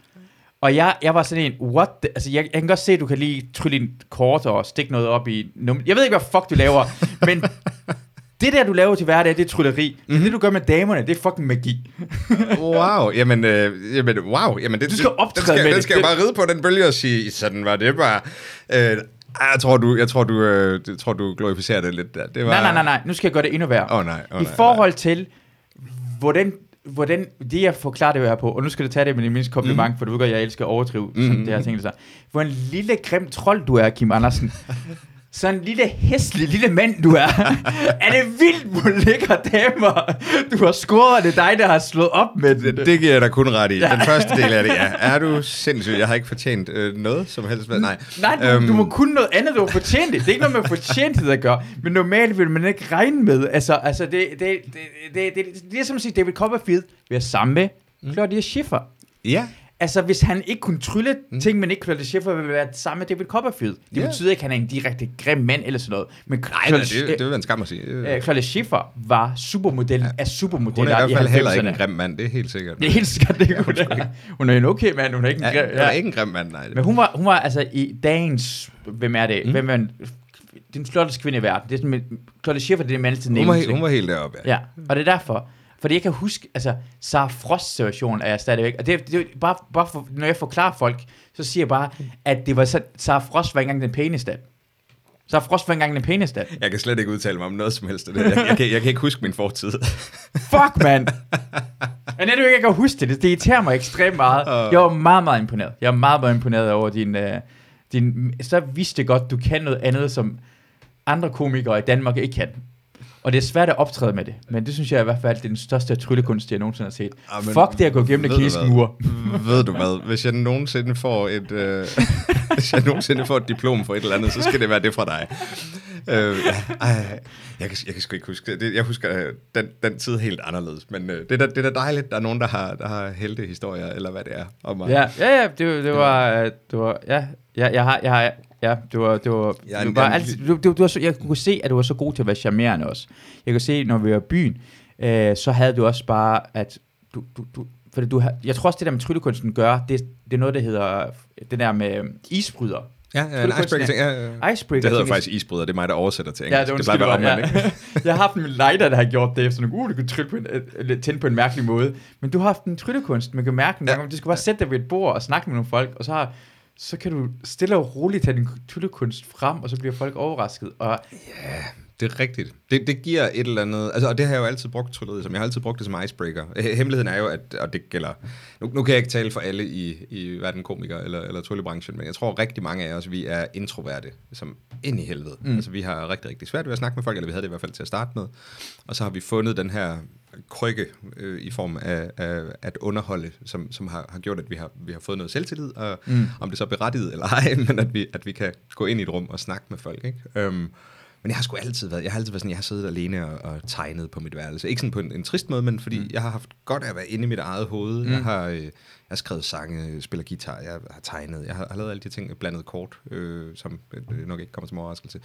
Og jeg, jeg var sådan en, what the, altså jeg, jeg kan godt se, at du kan lige trylle en kort og stikke noget op i num- Jeg ved ikke, hvad fuck du laver, men det der, du laver til hverdag, det er trylleri. Mm-hmm. Det, du gør med damerne, det er fucking magi. Wow, jamen, øh, jamen, wow, jamen det, Du skal optræde den skal, med den det. skal Det- bare ride på den bølge og sige, sådan var det bare. Øh, jeg tror, du, jeg tror, du, øh, jeg tror, du glorificerer det lidt der. Det var, Nej, nej, nej, nej, nu skal jeg gøre det endnu værre. Oh, nej, oh, I nej, forhold til, hvordan, hvordan det jeg forklarer det her på, og nu skal du tage det med det mindste kompliment, mm. for du ved godt, jeg elsker at overdrive mm. sådan det her ting. Så. Hvor en lille grim trold du er, Kim Andersen. Sådan en lille hæslig lille mand du er. er det vildt, hvor lækre damer du har scoret, det er dig, der har slået op med det. Det, det giver jeg dig kun ret i. Den første del af det, ja. Er du sindssyg? Jeg har ikke fortjent øh, noget som helst. Nej. Nej, du, Øhm, du må kunne noget andet, du har fortjent det. Det er ikke noget med fortjenthed at gøre, men normalt vil man ikke regne med. Altså, altså det, det, det, det, det, det, det er som at sige, David Copperfield vil have samme med Claudia Schiffer. Ja, Altså, hvis han ikke kunne trylle mm. ting, men ikke Claudia Schiffer, ville være det samme med David Copperfield. Det Ja. betyder ikke, at han er en direkte grim mand eller sådan noget. Men nej, nej, det, det vil være en skam at sige. Øh, øh, Claudia Schiffer var supermodel ja. af Hun er supermodeller i hvert fald heller ikke en 90'erne. grim mand, det er helt sikkert. Det er helt sikkert, det hun er. Hun er en okay mand, hun er ikke en Ja, grim. hun er ikke en grim mand, nej. Men hun var, hun var altså i dagens, hvem er det? Mm. Hvem er en, den flotteste kvinde i verden? Det er sådan, Claudia Schiffer, det er det mandeste hun, var, hun var helt deroppe, ja. Ja, og det er derfor. Fordi jeg kan huske, altså, Sarah Frost situation er jeg stadigvæk, og det, det er bare, bare for, når jeg forklarer folk, så siger jeg bare, at det var så, Sarah Frost var ikke engang den pæneste. Sarah Frost var ikke engang den pæneste. Jeg kan slet ikke udtale mig om noget som helst af det. Jeg, jeg, kan, jeg kan ikke huske min fortid. Fuck, mand! Jeg ikke kan huske det. det. Irriterer mig ekstremt meget. Jeg var meget, meget imponeret. Jeg var meget, meget imponeret over din... Uh, din så vidste godt, du kan noget andet, som andre komikere i Danmark ikke kan. Og det er svært at optræde med det. Men det synes jeg i hvert fald, det er den største tryllekunst, jeg nogensinde har set. Ah, men Fuck det at gå gennem det du kinesiske hvad? mur. Ved du hvad? Hvis jeg nogensinde får et, øh, hvis jeg nogensinde får et diplom for et eller andet, så skal det være det fra dig. Øh, ja, ej, jeg, kan, jeg kan sgu ikke huske det. Jeg husker øh, den, den tid helt anderledes. Men øh, det, er da, det er da dejligt, der er nogen, der har, der har heltehistorier, eller hvad det er, om. Ja, ja, ja, det, det var, øh, det var, ja, ja, jeg har, jeg har, ja, det var, det var, er du var altid, du, du, du var så, jeg kunne se, at du var så god til at være charmerende også. Jeg kunne se, når vi var i byen, øh, så havde du også bare, at du, du, du fordi du har, jeg tror også, det der med tryllekunsten gør, det, det er noget, der hedder, det der med øh, isbryder. Ja, ja en icebreaker ting. Ja, ja. Icebreaker. Det hedder ting faktisk isbryder, det er mig, der oversætter til Ja, engelsk. det, det plejer at være ja. omvendt, jeg har haft en lighter, der har gjort det, sådan, uh, du kan trylle på en, øh, tænde på en mærkelig måde. Men du har haft en tryllekunst, man kan mærke en Ja. gang, du skal bare sætte dig ved et bord og snakke med nogle folk, og så, har, så kan du stille og roligt tage din tryllekunst frem, og så bliver folk overrasket. Og det er rigtigt. Det, det giver et eller andet... Altså, og det har jeg jo altid brugt trylleriet som. Jeg har altid brugt det som icebreaker. Hemmeligheden er jo, at... Og det gælder... Nu, nu kan jeg ikke tale for alle i, i hverken komikere eller, eller tryllebranchen, men jeg tror rigtig mange af os, vi er introverte, som ind i helvede. Mm. Altså, vi har rigtig, rigtig svært ved at snakke med folk, eller vi havde det i hvert fald til at starte med. Og så har vi fundet den her krykke øh, i form af, af at underholde, som, som har, har gjort, at vi har, vi har fået noget selvtillid, og mm. om det så er berettiget eller ej, men at vi, at vi kan gå ind i et rum og snakke med folk. Ikke? Øhm, Men jeg har sgu altid været, jeg har altid været sådan, jeg har siddet alene og, og tegnet på mit værelse. Ikke sådan på en, en trist måde, men fordi mm. jeg har haft godt af at være inde i mit eget hoved. Mm. Jeg har... Øh, jeg har skrevet sange, spiller guitar, jeg har tegnet, jeg har, har lavet alle de ting, blandet kort, øh, som øh, nok ikke kommer som overraskelse.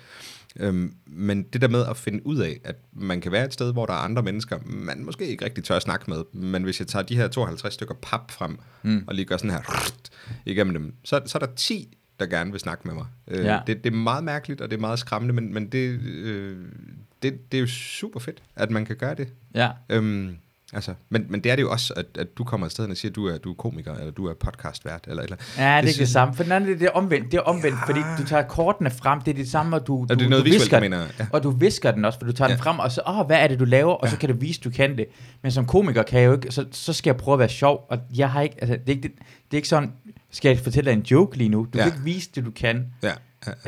Øhm, men det der med at finde ud af, at man kan være et sted, hvor der er andre mennesker, man måske ikke rigtig tør at snakke med, men hvis jeg tager de her 52 stykker pap frem, mm. og lige gør sådan her igennem dem, så, så er der 10, der gerne vil snakke med mig. Øh, ja. det, det er meget mærkeligt, og det er meget skræmmende, men, men det, øh, det, det er jo super fedt, at man kan gøre det. Ja. Øhm, Altså, men, men det er det jo også, at, at du kommer afsted og siger, at du er, du er komiker, eller du er podcastvært, eller eller. Ja, det er ikke det samme. For den anden, det er omvendt. Det er omvendt, ja. fordi du tager kortene frem, det er det samme, og du, du, det er noget du visker, mener ja. Og du visker den også, for du tager ja. den frem, og så, åh, hvad er det, du laver? Og ja. så kan du vise, du kan det. Men som komiker kan jeg jo ikke, så, så skal jeg prøve at være sjov, og jeg har ikke, altså, det er ikke, det, det er ikke sådan, skal jeg fortælle dig en joke lige nu? Du ja. kan ikke vise det, du kan. Ja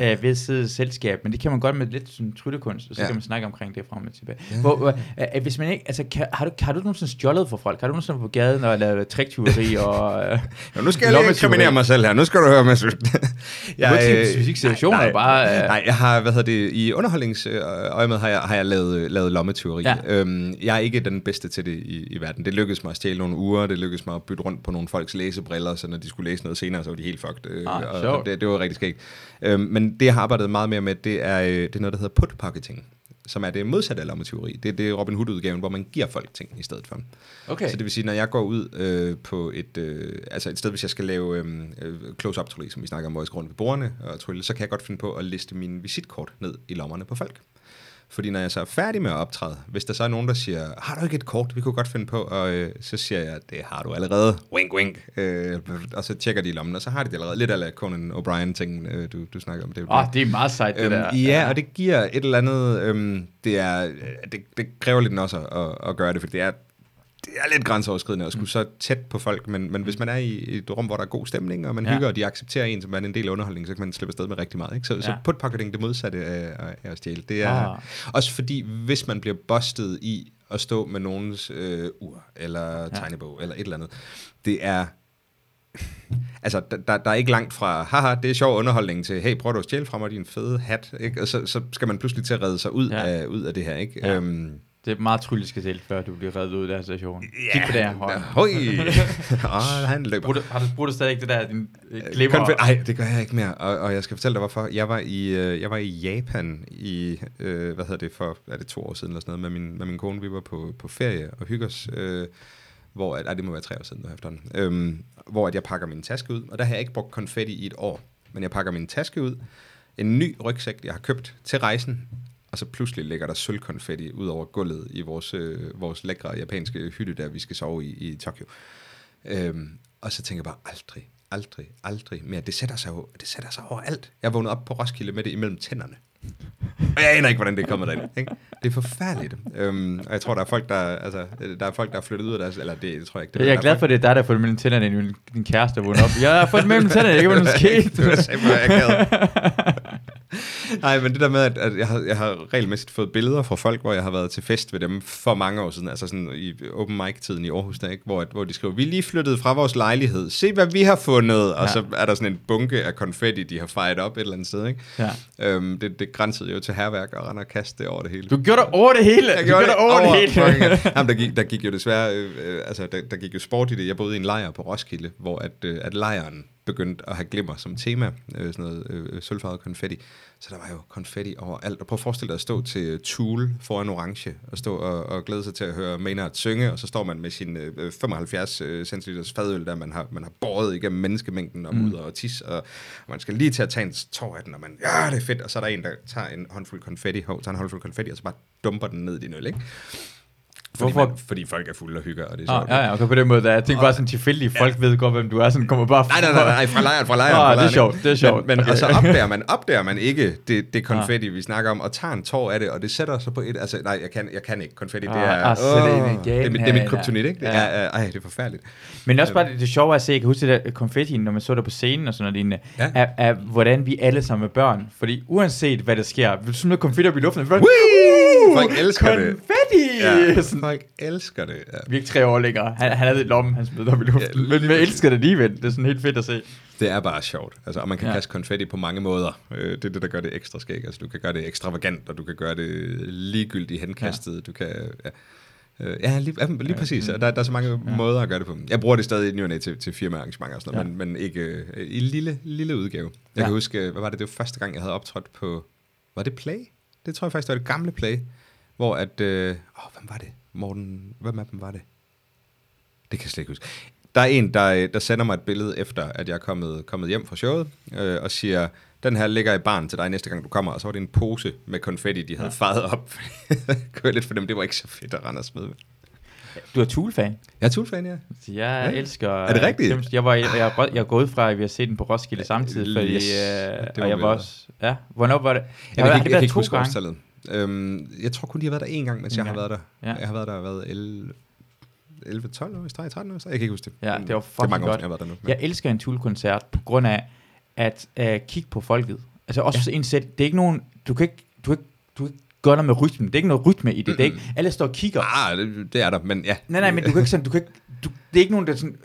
øh, ved sidde selskab, men det kan man godt med lidt sådan tryllekunst, og så ja. kan man snakke omkring det frem og tilbage. Ja. Hvor, hvor, øh, hvis man ikke, altså, kan, har, du, har du nogensinde stjålet for folk? Har du nogensinde på gaden og lavet triktyveri og øh, ja, Nu skal jeg lige kriminere mig selv her, nu skal du høre, Mads. jeg, øh, specifikke situationer, nej, bare... Øh, nej, jeg har, hvad hedder det, i underholdningsøjemed har jeg, har jeg lavet, lavet lommetyveri. Ja. Øhm, jeg er ikke den bedste til det i, i verden. Det lykkedes mig at stjæle nogle uger, det lykkedes mig at bytte rundt på nogle folks læsebriller, så når de skulle læse noget senere, så var de helt fucked. Øh, ah, og, og det, det var rigtig skægt. Øhm, men det, jeg har arbejdet meget mere med, det er, øh, det er noget, der hedder put-pocketing som er det modsatte af lommetyveri. Det er det Robin Hood-udgaven, hvor man giver folk ting i stedet for. Okay. Så det vil sige, når jeg går ud øh, på et, øh, altså et sted, hvis jeg skal lave øhm, øh, close-up trylle, som vi snakker om, hvor jeg skal rundt ved bordene og trylle, så kan jeg godt finde på at liste mine visitkort ned i lommerne på folk. Fordi når jeg så er færdig med at optræde, hvis der så er nogen, der siger, har du ikke et kort, vi kunne godt finde på, og øh, så siger jeg, det har du allerede, wink wink, øh, og så tjekker de i lommen, og så har de det allerede, lidt af Conan O'Brien-ting, øh, du, du snakker om. Det, oh, det er meget sejt, det øhm, der. Ja, og det giver et eller andet, øhm, det, er, det, det kræver lidt også at, at gøre det, for det er det er lidt grænseoverskridende at skulle så tæt på folk, men, men hvis man er i et rum, hvor der er god stemning, og man ja. hygger, og de accepterer en som er en del af underholdningen, så kan man slippe afsted med rigtig meget. Ikke? Så, ja. så putpocketing, det modsatte af, af at stjæle. Det er ah. også fordi, hvis man bliver bustet i at stå med nogens øh, ur, eller ja. tegnebog, eller et eller andet, det er altså, der, der er ikke langt fra, haha, det er sjov underholdning til, hey, prøv du at stjæle fra mig din fede hat, ikke? og så, så skal man pludselig til at redde sig ud, ja. af, ud af det her. Ikke? Ja. Øhm, det er meget trylligt skal til, før du bliver reddet ud af den station. Ja, Kig på det her hånd. Høj! oh, han løber. Bruger du, har du, bruger du stadig det der din øh, glimmer? Nej, det gør jeg ikke mere. Og, og jeg skal fortælle dig, hvorfor. Jeg var i, øh, jeg var i Japan i, øh, hvad hedder det, for er det to år siden eller sådan noget, med min, med min kone. Vi var på, på ferie og hygge os. Øh, hvor, at, ej, det må være tre år siden nu efterhånden, øhm, hvor at jeg pakker min taske ud, og der har jeg ikke brugt konfetti i et år, men jeg pakker min taske ud, en ny rygsæk, jeg har købt til rejsen, og så pludselig ligger der sølvkonfetti ud over gulvet i vores, øh, vores lækre japanske hytte, der vi skal sove i, i Tokyo. Øhm, og så tænker jeg bare, aldrig, aldrig, aldrig mere. Det sætter sig jo det sætter sig overalt. Jeg vågnede op på Roskilde med det imellem tænderne. Og jeg aner ikke, hvordan det er kommet derind. Ikke? Det er forfærdeligt. Øhm, og jeg tror, der er folk, der, altså, der er folk, der er flyttet ud af deres... Eller det, det tror jeg ikke. Det, jeg er glad for, at det er dig, der har fået mellem tænderne, end din kæreste vundet op. Jeg har fået mellem tænderne, jeg kan hvad der skete. det var simpelthen Nej, men det der med, at, at jeg, har, jeg har regelmæssigt fået billeder fra folk, hvor jeg har været til fest ved dem for mange år siden, altså sådan i open mic-tiden i Aarhus, der, ikke? Hvor, hvor de skriver, vi lige flyttet fra vores lejlighed, se hvad vi har fundet, ja. og så er der sådan en bunke af konfetti, de har fejret op et eller andet sted. Ikke? Ja. Øhm, det, det grænsede jo til herværk og render og kaste det over det hele. Du gjorde det over det hele! Jeg gjorde, det over, over det hele! Jamen, der, gik, der gik jo desværre, øh, altså der, der gik jo sport i det. Jeg boede i en lejr på Roskilde, hvor at, øh, at lejren begyndt at have glimmer som tema, øh, sådan noget øh, sølvfarvet konfetti. Så der var jo konfetti overalt. Og prøv at forestille dig at stå til Tool foran Orange, og stå og, og glæde sig til at høre Maynard synge, og så står man med sin øh, 75 øh, centiliters fadøl, der man har, man har båret igennem menneskemængden og mm. mudder og tis, og, og man skal lige til at tage en tår af den, og man, ja, det er fedt, og så er der en, der tager en håndfuld konfetti, hov, tager en håndfuld konfetti, og så bare dumper den ned i din øl, ikke? Fordi, Hvorfor? Man, fordi folk er fulde og hygger, og det er ah, Ja, ja, okay, på den måde, der. jeg tænker bare sådan tilfældige, folk ja. ved godt, hvem du er, sådan kommer bare... Nej, nej, nej, nej fra lejren, fra lejren. Ah, det er sjovt, det er sjovt. Men, men okay. og så opdager man, opdager man ikke det, det konfetti, ah. vi snakker om, og tager en tår af det, og det sætter sig på et... Altså, nej, jeg kan, jeg kan ikke konfetti, det ah, er... Ah, oh, det, er det, er, det er mit kryptonit, ikke? Det ja. er, ej, det er forfærdeligt. Men også bare det, det sjove at se, jeg kan huske det der konfetti, når man så det på scenen og sådan noget lignende, ja. er, er, hvordan vi alle sammen er børn. Fordi uanset hvad der sker, hvis du smider konfetti op i luften, folk, folk elsker det. Konfetti! Ja, Sådan, folk elsker det. Ja. vi er ikke tre år længere. Han, han havde et lomme, han smed op i luften. Ja, men vi elsker det alligevel. Det er sådan helt fedt at se. Det er bare sjovt. Altså, og man kan Ja. kaste konfetti på mange måder. Øh, Det er det, der gør det ekstra skæg. Altså, du kan gøre det ekstravagant, og du kan gøre det ligegyldigt henkastet. Ja. Du kan... Ja. Øh, Ja, lige, ja, lige præcis. Der, der er så mange ja. måder at gøre det på. Jeg bruger det stadig i ny til, til firmaarrangementer og sådan noget, Ja. men, men ikke øh, i lille, lille udgave. Jeg Ja. kan huske, hvad var det, det var første gang, jeg havde optrådt på... Var det Play? Det tror jeg faktisk, det var det gamle Play. Hvor at... Øh, åh, hvem var det? Morten... Hvem af dem var det? Det kan jeg slet ikke huske. Der er en, der, der sender mig et billede efter, at jeg er kommet, kommet hjem fra showet, øh, og siger, den her ligger i barn til dig næste gang, du kommer. Og så var det en pose med konfetti, de havde ja. faret op. var lidt for dem, det var ikke så fedt at rende og smide med. Du er Tool-fan. Jeg er Tool-fan, ja. Jeg Ja. elsker... Er det rigtigt? Kæmpe- Jeg var, jeg, jeg, jeg er gået fra, at vi har set den på Roskilde samtidig, fordi, Yes, øh, og jeg var også... Ja, hvornår var det? Jeg, jeg, jeg, jeg, været kan ikke to huske gange? årstallet. Øhm, jeg tror kun, de har været der en gang, mens En jeg har været der. Ja. Jeg har været der været 11, 11-12 år i streg, 13 år i streg. Jeg kan ikke huske det. Ja, det var det er fucking mange år godt. siden, jeg har været der nu. Jeg elsker en Tool-koncert på grund af at uh, kigge på folket. Altså også ja. en sæt. Det er ikke nogen... Du kan ikke, du kan ikke, du kan ikke gøre noget med rytmen. Det er ikke noget rytme i det. Det er ikke, alle står og kigger. Ah, det, det er der, men ja. Nej, nej, men du kan ikke sådan... Du kan ikke, du, det er ikke nogen, der sådan...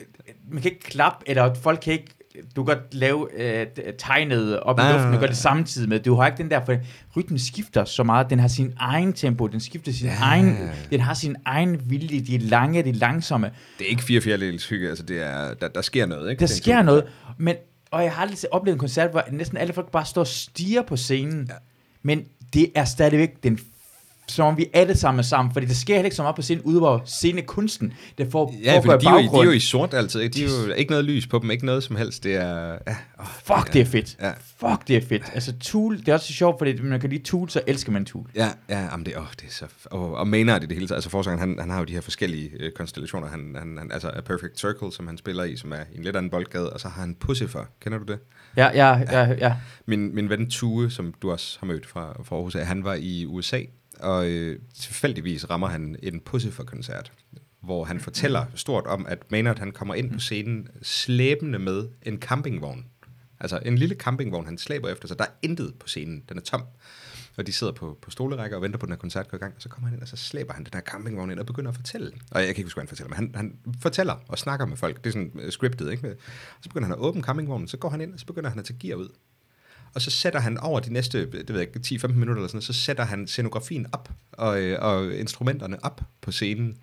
Man kan ikke klappe, eller folk kan ikke... Du kan godt lave øh, tegnet op i luften, du gør det samtidig med. Du har ikke den der, for rytmen skifter så meget. Den har sin egen tempo, den skifter sin Ja. egen, den har sin egen vilje. De er lange, de er langsomme. Det er ikke fire fjerdedels hygge, altså det er, der, der sker noget, ikke? Der er sker noget, men, og jeg har aldrig oplevet en koncert, hvor næsten alle folk bare står og stiger på scenen. Ja. Men det er stadigvæk den som om vi alle sammen er sammen, fordi der sker heller ikke så meget på scenen, ude hvor scenekunsten, det får Ja, fordi de er, jo, de er jo i sort altid. Ikke? De er jo ikke noget lys på dem, ikke noget som helst. Det er... Ja, oh, Fuck, det er fedt. Ja. Fukt, det er fedt. Altså, Tool, det er også så sjovt, fordi man kan lide Tool, så elsker man Tool. Ja, ja jamen det, oh, det er så... Og, og Maynard i det hele taget. Altså forsangeren, han, han har jo de her forskellige øh, konstellationer. Han, han, han, altså A Perfect Circle, som han spiller i, som er i en lidt anden boldgade. Og så har han Pussifer. Kender du det? Ja, ja, ja, ja. Min, min ven Tue, som du også har mødt fra, fra Aarhus, han var i USA, og øh, tilfældigvis rammer han en Pussifer-koncert, hvor han fortæller stort om, at Maynard han kommer ind på scenen slæbende med en campingvogn. Altså en lille campingvogn, han slæber efter sig. Der er intet på scenen, den er tom. Og de sidder på, på stolerækker og venter på, at den her koncert går i gang. Og så kommer han ind, og så slæber han den her campingvogn ind og begynder at fortælle. Og jeg kan ikke huske, hvad han fortæller, men han, han fortæller og snakker med folk. Det er sådan uh, scriptet, ikke? Og så begynder han at åbne campingvognen, så går han ind, og så begynder han at tage gear ud. Og så sætter han over de næste, det ved jeg ikke, 10-15 minutter eller sådan så sætter han scenografien op og, øh, og instrumenterne op på scenen.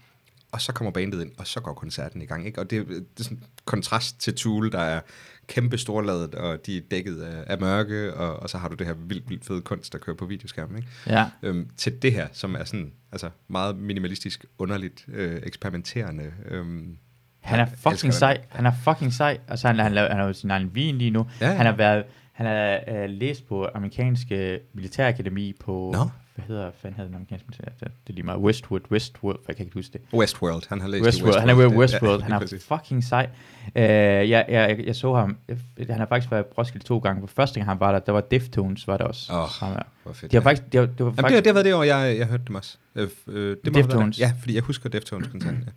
Og så kommer bandet ind, og så går koncerten i gang. Ikke? Og det, det er sådan kontrast til Tool, der er kæmpe storladet, og de er dækket af, af mørke, og, og så har du det her vildt, vildt fede kunst, der kører på videoskærmen. Ikke? ja. Øhm, til det her, som er sådan altså meget minimalistisk, underligt, øh, eksperimenterende. Øhm, Han er fucking sej. Han er fucking sej. Altså, han, han, laver, han har jo sin egen vin lige nu. Ja, ja. Han har været, han har uh, læst på amerikanske militærakademi på, Nå. hvad hedder, fanden hedder den amerikanske militær? Det er lige meget Westwood, Westwood, jeg kan ikke huske det. Westworld, han har læst i Westworld. Han er ved Westworld. ja, han er præcis. fucking sej. Uh, jeg, jeg, jeg, jeg, så ham. Jeg, han har faktisk været på Roskilde to gange. For første gang han var der, der var Deftones, var der også. Åh, sammen med. Hvor fedt. Det var faktisk, det var, det var Jamen, det, faktisk det har været det år, jeg, jeg hørte dem også. Øh, øh, det Deftones. Ja, fordi jeg husker Deftones-koncerten.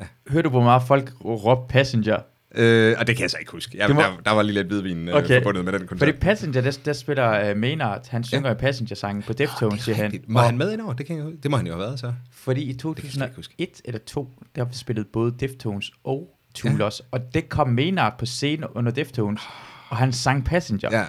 Ja. hørte du, hvor meget folk råbte Passenger? Øh, og det kan jeg så ikke huske. Jeg, må- der, der var lige lidt hvidvin øh, Okay. forbundet med den Fordi koncert. Passenger, der, der spiller uh, Maynard, han synger ja. Passenger-sangen på Deftones, siger han. Må Og- han med indover? Det, kan jeg, det må han jo have været så. Fordi i kan jeg slet ikke huske. 2001 eller 2, der spillede både Deftones og Tool også. Og det kom Maynard på scenen under Deftones, og han sang Passenger. Ja.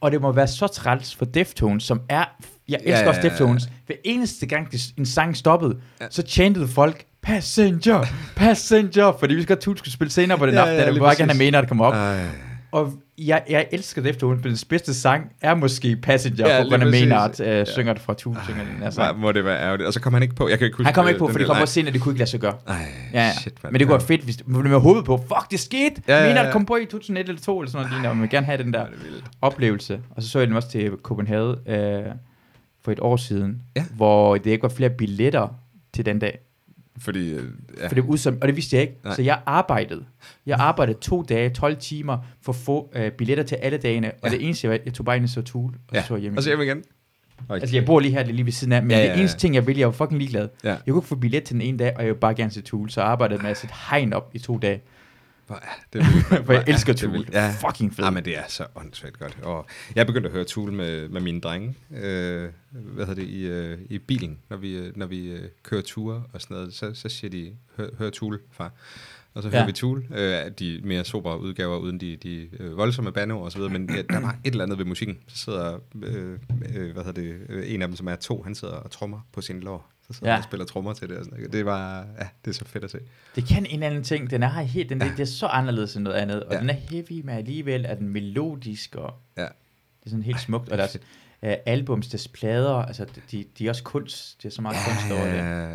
Og det må være så træls for Deftones, som er... Jeg elsker Ja, ja, ja, også ja, ja. Deftones. Hver eneste gang en sang stoppede, Ja. ja. så chantede folk, Passenger, Passenger, fordi vi skal Tool skulle spille senere på den Ja, aften, ja, ja, ja, lige hvor ikke han præcis. er Maynard kommer op. Ej. Og jeg, jeg elsker Deftones, men den bedste sang er måske Passenger, Ja, på grund af Maynard øh, synger det fra Tool, synger den her må det være ærgerligt. Og så kom han ikke på. Jeg kan ikke huske Han kom ikke på, den for de del. kom Nej. på scenen, og det kunne ikke lade sig gøre. Ej, Ja, ja. shit, mand. men det kunne være fedt, hvis man med hovedet på, fuck, det skete! Ja, Ja, ja, Maynard kom på i 2001 eller 2 eller sådan noget, og man vil gerne have den der det er oplevelse. Og så så jeg den også til Copenhagen øh, for et år siden, Ja. hvor det ikke var flere billetter til den dag. Fordi, øh, ja. For det var udsom, og det vidste jeg ikke. Nej. Så jeg arbejdede. Jeg arbejdede to dage, 12 timer, for at få øh, billetter til alle dagene. Og Ja. det eneste, jeg, jeg tog bare ind og så Tool, og ja. så hjem. Og så hjem igen. Altså, jeg bor lige her, det er lige ved siden af, men Ja, ja, ja, det eneste ting, jeg ville, jeg var fucking ligeglad. Ja. Jeg kunne ikke få billet til den ene dag, og jeg ville bare gerne se Tool, så jeg arbejdede med at sætte hegn op i to dage. Hvor er det vildt. For jeg er elsker Tool. Ja. Fucking fed. Ja, men det er så åndssvagt godt. Og jeg er begyndt at høre Tool med, med mine drenge. Øh, hvad hedder det? I, øh, i bilen, når vi, øh, når vi øh, kører ture og sådan noget. Så, så siger de, hør, hør Tool, far. Og så hører Ja. vi Tool, øh, de mere sobre udgaver, uden de, de øh, voldsomme bandeord og så videre, men ja, der var et eller andet ved musikken. Så sidder, øh, øh, hvad hedder det, øh, en af dem, som er to, han sidder og trommer på sin lår. Så sidder Ja. og spiller trommer til det og sådan noget. Det var, ja, det er så fedt at se. Det kan en anden ting. Den er helt, den, ja. det er så anderledes end noget andet. Og Ja. ja. den er heavy, men alligevel er den melodisk, og Ja. det er sådan helt smukt. Og deres uh, albums, deres plader, altså de, de er også kunst. Det er så meget kunst over det. Ja,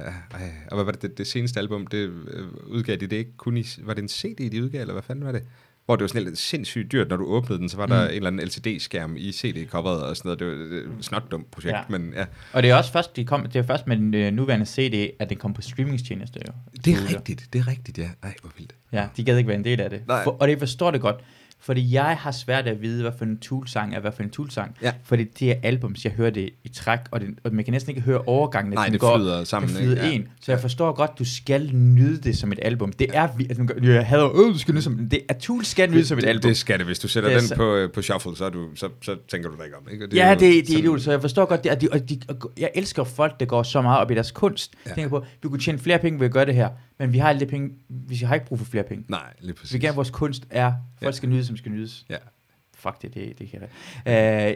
ej. Og hvad var det, det, det seneste album, det øh, udgav de det ikke kun i, var det en CD, de udgav, eller hvad fanden var det? Hvor det var sådan lidt sindssygt dyrt, når du åbnede den, så var mm. der en eller anden LCD-skærm i CD-coveret og sådan noget. Det var et snot projekt, ja. Men ja. Og det er også først, de kom, det er først med den øh, nuværende CD, at den kom på streamingstjeneste. Jo. Det er rigtigt, det er rigtigt, ja. Ej, hvor vildt. Ja, de gad ikke være en del af det. Nej. For, og det forstår det godt. Fordi jeg har svært at vide, hvad for en Tool-sang er, hvad for en Tool-sang. Ja. Fordi det er albums, jeg hører det i træk, og, det, og man kan næsten ikke høre overgangen. Nej, det går, flyder sammen, Det flyder? Ja. en. Så jeg forstår godt, du skal nyde det som et album. Det er, altså, jeg hader, øh, du skal nyde som, det er Tool skal nyde som et det, album. det skal det. Hvis du sætter Det er den så- på, øh, på shuffle, så, er du, så, så tænker du dig ikke om. Ikke? Og ja, jo det, det er idiot, så jeg forstår godt det. Og de, og de, og jeg elsker folk, der går så meget op i deres kunst. Ja. Tænker på, vi kunne tjene flere penge ved at gøre det her, men vi har alle de penge, vi har ikke brug for flere penge. Nej, lige præcis. Vi gerne, vores kunst er, folk Ja. skal nyde, som skal nydes. Ja. Fuck det, det, det kan jeg.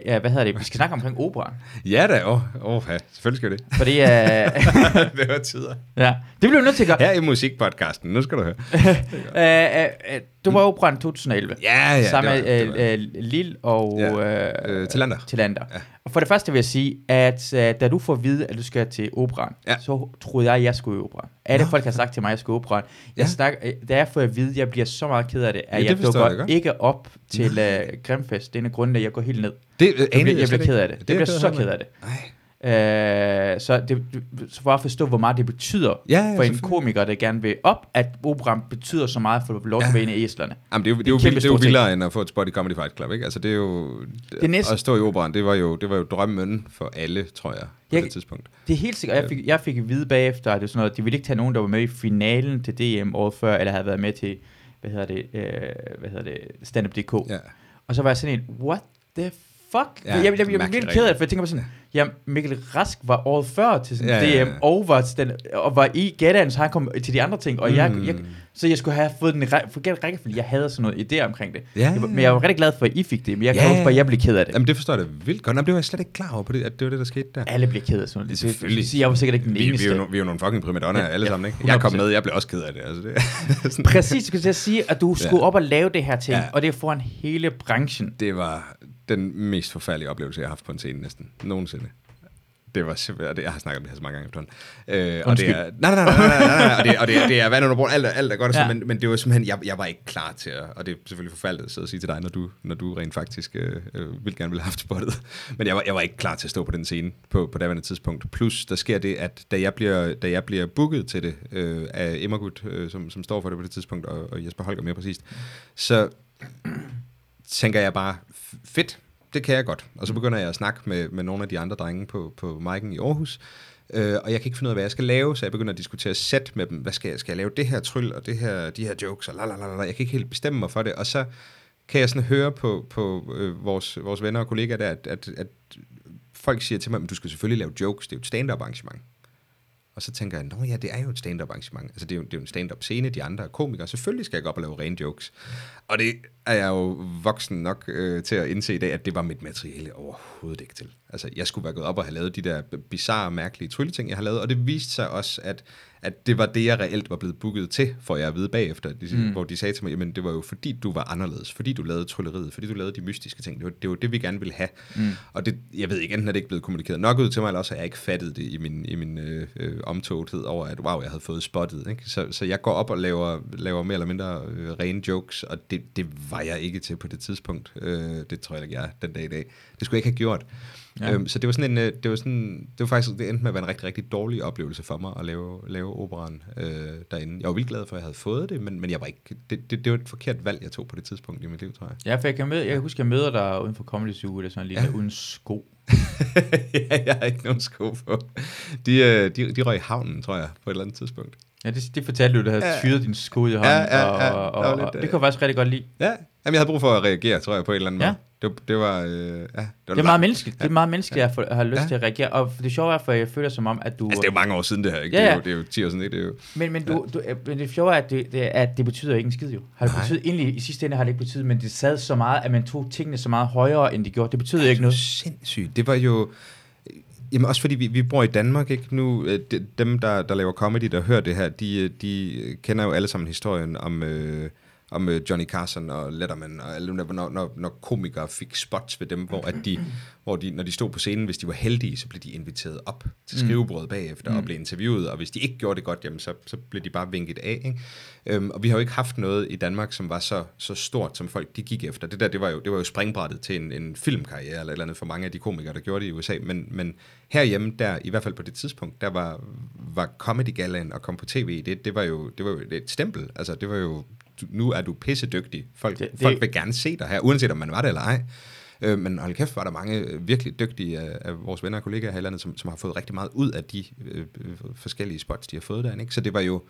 Uh, ja, hvad hedder det? Vi skal snakke omkring operan. Ja da, åh, oh, oh, ja, selvfølgelig skal vi det. Fordi, uh, det var tider. ja, det bliver vi nødt til at gøre. Her i musikpodcasten, nu skal du høre. Uh, uh, uh, du var operan 2011. Ja, ja, sammen det var- det med uh, uh, Lille og Ja, uh, øh, Tillander. Tillander. Ja. Og for det første vil jeg sige, at uh, da du får at vide, at du skal til operan, Ja. så troede jeg, at jeg skulle i operan. Alle Nå. folk har sagt til mig, at jeg skal i operan. Jeg Ja. snak, øh, da jeg får at vide, at jeg bliver så meget ked af det, at Ja, det jeg jeg dukker godt. ikke op til uh, Grimfest. Det er en af grundene, at jeg går helt ned. Det, øh, Jeg bliver, jeg bliver ked af det. er Jeg bliver så ked af det. Ej. Øh, så, det, så for at forstå, hvor meget det betyder Ja, ja, for en komiker, der gerne vil op, at operan betyder så meget for at Ja. af æslerne. Jamen, det er jo, det er jo, det er jo vildere end at få et spot i Comedy Fight Club, ikke? Altså, det er jo... Det er næsten- At stå i operan, det var jo, det var jo drømmen for alle, tror jeg, på Jeg- det tidspunkt. Det er helt sikkert. Jeg fik, jeg fik at vide bagefter, at det er sådan noget, de ville ikke tage nogen, der var med i finalen til DM året før, eller havde været med til, hvad hedder det, øh, hvad hedder det, stand-up.dk. Ja. Og så var jeg sådan en, what the fuck? Ja, Ja, jeg, jeg, jeg, jeg blev virkelig ked af det, for jeg tænker på sådan, ja, Mikkel Rask var året før til sådan Ja, ja, ja, DM, ja. og var, til den, og var i Gadan, så han kom til de andre ting, og jeg, Mm. jeg, så jeg skulle have fået den forkerte rækkefølge. Jeg havde sådan noget idé omkring det. Ja, Jeg Men jeg var rigtig glad for, at I fik det, men jeg Ja, kan ja. huske, at jeg blev ked af det. Jamen, det forstår jeg da vildt godt. Jamen, det var jeg slet ikke klar over på det, at det var det, der skete der. Alle bliver ked af sådan noget. Det selvfølgelig. Så jeg var sikkert ikke den Vi, vi, eneste. er jo, vi er jo nogle fucking primadonnaer Ja, alle ja, sammen, ikke? Jeg kom 100%. med, jeg blev også ked af det. Altså, det, Præcis, skulle jeg sige, at du skulle Ja. op og lave det her ting, Ja. og det er foran hele branchen. det var den mest forfærdelige oplevelse, jeg har haft på en scene næsten. Nogensinde. Det var simpelthen, det, jeg har snakket om det her så mange gange efterhånden. Øh, og det er, nej, nej, nej, nej, nej, nej, nej, og det, og det, det er vand under brug, alt, er- alt er godt, ja. Ja. men, men det var simpelthen, jeg, jeg var ikke klar til at, og det er selvfølgelig forfærdeligt at sidde og sige til dig, når du, når du rent faktisk øh, øh, vil gerne ville have haft spottet, men jeg var, jeg var ikke klar til at stå på den scene på, på daværende tidspunkt. Plus, der sker det, at da jeg bliver, da jeg bliver booket til det øh, af Emmergut, øh, som, som står for det på det tidspunkt, og, og Jesper Holger mere præcist, så tænker jeg bare, fedt, det kan jeg godt. Og så begynder jeg at snakke med, med nogle af de andre drenge på, på Mike'en i Aarhus, øh, og jeg kan ikke finde ud af, hvad jeg skal lave, så jeg begynder at diskutere sæt med dem. Hvad skal jeg? Skal jeg lave det her tryl, og det her, de her jokes, og la, la, la, la. Jeg kan ikke helt bestemme mig for det. Og så kan jeg sådan høre på, på øh, vores, vores venner og kollegaer der, at, at, at folk siger til mig, at du skal selvfølgelig lave jokes, det er jo et stand-up arrangement. Og så tænker jeg, nå ja, det er jo et stand-up arrangement. Altså det er jo, det er jo en stand-up scene, de andre er komikere. Selvfølgelig skal jeg gå op og lave rene jokes. Og det er jeg jo voksen nok øh, til at indse i dag, at det var mit materiale overhovedet ikke til. Altså jeg skulle være gået op og have lavet de der bizarre, mærkelige trylleting, jeg har lavet. Og det viste sig også, at, at det var det, jeg reelt var blevet booket til, for jeg at vide bagefter. De, mm. Hvor de sagde til mig, jamen det var jo fordi, du var anderledes. Fordi du lavede trylleriet. Fordi du lavede de mystiske ting. Det var det, var det vi gerne ville have. Mm. Og det, jeg ved ikke, enten er det ikke blevet kommunikeret nok ud til mig, eller også har jeg ikke fattet det i min, i min øh, øh, omtogthed over, at wow, jeg havde fået spottet. Ikke? Så, så jeg går op og laver, laver mere eller mindre øh, rene jokes, og det, det var jeg ikke til på det tidspunkt. Øh, det tror jeg ikke, jeg er den dag i dag. Det skulle jeg ikke have gjort. Ja. Øhm, så det var sådan en, øh, det var sådan, det var faktisk, det endte med at være en rigtig, rigtig dårlig oplevelse for mig at lave, lave operan øh, derinde. Jeg var vildt glad for, at jeg havde fået det, men, men jeg var ikke, det, det, det var et forkert valg, jeg tog på det tidspunkt i mit liv, tror jeg. Ja, for jeg kan, møde, jeg kan huske, jeg møder dig uden for Comedy Zoo, eller sådan Ja. ja. uden sko. ja, jeg har ikke nogen sko på. De, øh, de, de røg i havnen, tror jeg, på et eller andet tidspunkt. Ja, det, det fortalte du, du havde Ja. syret din sko i hånden, Ja, ja, ja. og, Der og, og, lidt, og øh, det kunne jeg faktisk rigtig godt lide. Ja, Jamen, jeg havde brug for at reagere, tror jeg, på en eller anden Ja. måde. Det, det var... Øh, ja, det, var Det er meget menneskeligt. Det er Ja. meget menneskeligt få- at have lyst Ja. til at reagere. Og det sjove er, for jeg føler som om, at du... Altså, det er jo mange år siden det her, ikke? Ja, Det, er ja. jo, det er jo 10 år siden, ikke? Det er jo... Men, men, du, du, øh, men det sjove er, at det, det, at det betyder ikke en skid jo. Har det betydet, egentlig i sidste ende har det ikke betydet, men det sad så meget, at man tog tingene så meget højere, end de gjorde. Det betyder ikke noget. Sindssygt. Det var jo... Jamen også fordi vi, vi bor i Danmark, ikke? Nu, øh, de, dem, der, der laver comedy, der hører det her, de, øh, de kender jo alle sammen historien om, øh, om øh, Johnny Carson og Letterman, og alle der, når, når, når komikere fik spots ved dem, hvor, at de, hvor de, når de stod på scenen, hvis de var heldige, så blev de inviteret op til skrivebordet bagefter mm. og blev interviewet, og hvis de ikke gjorde det godt, jamen, så, så blev de bare vinket af. Ikke? Øhm, og vi har jo ikke haft noget i Danmark, som var så, så stort, som folk de gik efter. Det der, det var jo, det var jo springbrættet til en, en filmkarriere, eller et eller andet for mange af de komikere, der gjorde det i USA, men, men herhjemme, der, i hvert fald på det tidspunkt, der var, var Comedy Galaen og kom på tv, det, det var jo, det var jo et stempel. Altså, det var jo, du- nu er du pissedygtig. Folk, Det- det, folk vil gerne se dig her, uanset om man var det eller ej. Øh, men hold kæft, var der mange øh, virkelig dygtige af, af vores venner og kollegaer her i landet, som, som har fået rigtig meget ud af de øh, øh, forskellige spots, de har fået derinde. Ikke? Så det var jo,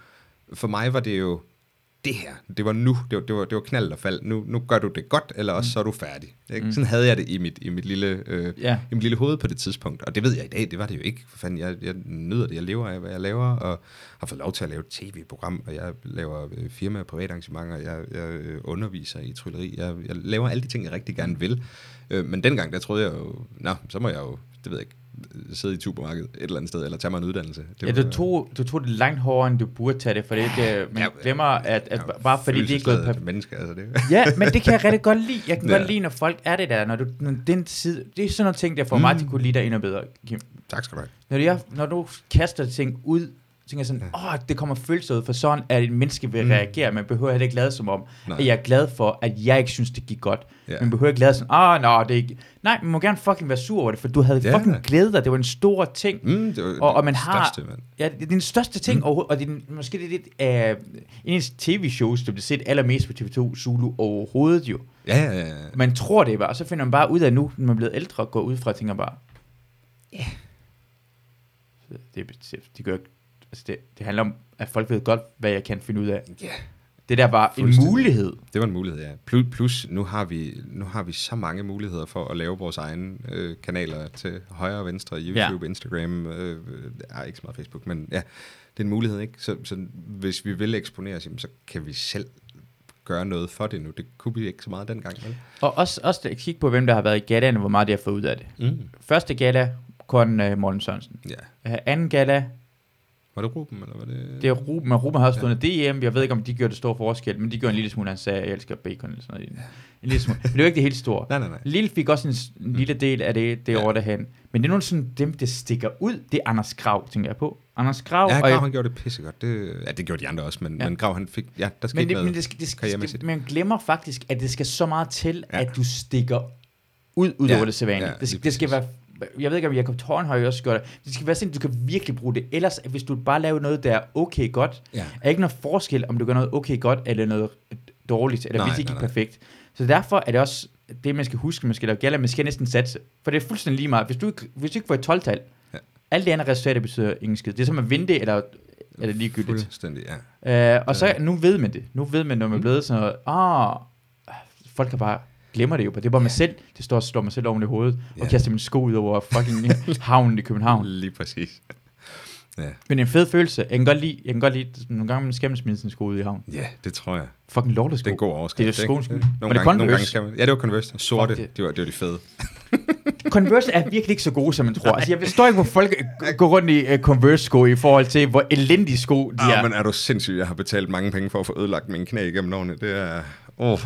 for mig var det jo, det her, det var nu, det var, det var, det var knald og fald. Nu, nu gør du det godt, eller også så er du færdig. Ikke? Mm. Sådan havde jeg det i mit, i mit lille... Øh, Ja. i mit lille hoved på det tidspunkt. Og det ved jeg i dag, det var det jo ikke. For fanden, jeg, jeg nyder det, jeg lever af, hvad jeg laver, og har fået lov til at lave et tv-program, og jeg laver øh, firma- og privatarrangementer, jeg, jeg øh, underviser i trylleri, jeg, jeg laver alle de ting, jeg rigtig gerne vil. Øh, men dengang, der troede jeg jo, nå, så må jeg jo, det ved jeg ikke, sidde i et supermarked et eller andet sted, eller tage mig en uddannelse. Det Ja, du tog, du tog det langt hårdere, end du burde tage det, for det, det man Ja, glemmer, at, at er bare fordi det er gået følelsesladet på... menneske, altså det. Ja, men det kan jeg rigtig godt lide. Jeg kan Ja. godt lide, når folk er det der, når du, når den side, det er sådan nogle ting, der får mm. mig til at kunne lide dig endnu bedre, Kim. tak skal du have. Når, jeg, når du kaster ting ud, tænker jeg sådan, åh, det kommer følelser ud, for sådan at et menneske vil Mm. reagere. Man behøver heller ikke lade som om, Nej. at jeg er glad for, at jeg ikke synes, det gik godt. Ja. Man behøver ikke lade sådan, åh, nå, det er ikke... Nej, man må gerne fucking være sur over det, for du havde Ja. fucking glædet dig. Det var en stor ting. Mm, det var Og- og man har- største, mand. Ja, det er den største ting mm. overhovedet, og det er den, måske det er lidt af en af de tv-shows, der bliver set allermest på TV2 Zulu overhovedet jo. Ja, ja, ja. Man tror det bare, og så finder man bare ud af nu, når man er blevet ældre, går ud fra og tænker bare, ja, det, det, det, gør, ikke- altså det, det handler om, at folk ved godt, hvad jeg kan finde ud af. Ja. Det der var en mulighed. Det var en mulighed, ja. Plus, plus nu, har vi, nu har vi så mange muligheder for at lave vores egne øh, kanaler til højre og venstre, YouTube, ja. Instagram, øh, øh, ikke så meget Facebook, men ja, det er en mulighed, ikke? Så, så hvis vi vil eksponere os, så kan vi selv gøre noget for det nu. Det kunne vi ikke så meget dengang, vel? Og også, også kigge på, hvem der har været i galaen, og hvor meget de har fået ud af det. Mm. Første gala, kun uh, Morten Sørensen. Ja. Uh, anden gala, Var det Ruben, eller var det... det er Ruben, men Ruben har også stået ja. DM. Jeg ved ikke, om de gjorde det store forskel, men de gjorde en lille smule, han sagde, jeg elsker bacon eller sådan noget. En lille smule. Men det er jo ikke det helt store. Nej, nej, nej. Lille fik også en, en lille del af det, det Ja. over derhen. Men det er nogle sådan dem, der stikker ud. Det er Anders Grav, tænker jeg på. Anders Grav. Ja, og Grav, jeg, han gjorde det pissegodt. Det, ja, det gjorde de andre også, men, ja. Men Grav, han fik... Ja, der skete men, det, noget men det skal, det skal, det, man glemmer faktisk, at det skal så meget til, Ja. at du stikker ud, ud Ja, over det sædvanlige. ja, det, skal, lige det skal være, jeg ved ikke, om Jacob Tornhøj også gør det. Det skal være sådan, at du kan virkelig bruge det. Ellers, hvis du bare laver noget, der er okay godt, Ja. er ikke noget forskel, om du gør noget okay godt, eller noget dårligt, eller Nej, hvis det ikke nej, er nej. perfekt. Så derfor er det også det, man skal huske, man skal lave gala, man skal næsten satse. For det er fuldstændig lige meget. Hvis du hvis du ikke får et 12-tal, Ja. alle de andre resultater betyder ingen skid. Det er som at vinde det, eller, eller ligegyldigt. Fuldstændig, ja. Uh, og så nu ved man det. Nu ved man, når man er blevet sådan noget, ah, folk kan bare glemmer det jo. Det er bare mig selv, det står slår mig selv oven i hovedet, Ja. og kaster min sko ud over fucking havnen i København. Lige præcis. Ja. Men det er en fed følelse. Jeg kan godt lide, jeg kan godt lide nogle gange, man skal man smide sin sko ud i havnen. ja, det tror jeg. Fucking lortesko. Det er en god overskrift. Det er skoens skyld. Nogle, Var gange, nogle gange skal man, Ja, det var Converse. Sorte, Fuck det. det var, det var de fede. Converse er virkelig ikke så gode, som man tror. Altså, jeg forstår ikke, hvor folk øh, går rundt i uh, Converse-sko i forhold til, hvor elendige sko de Ja, er. ah, men er du sindssyg? Jeg har betalt mange penge for at få ødelagt mine knæ igennem årene. Det er... Åh. Oh.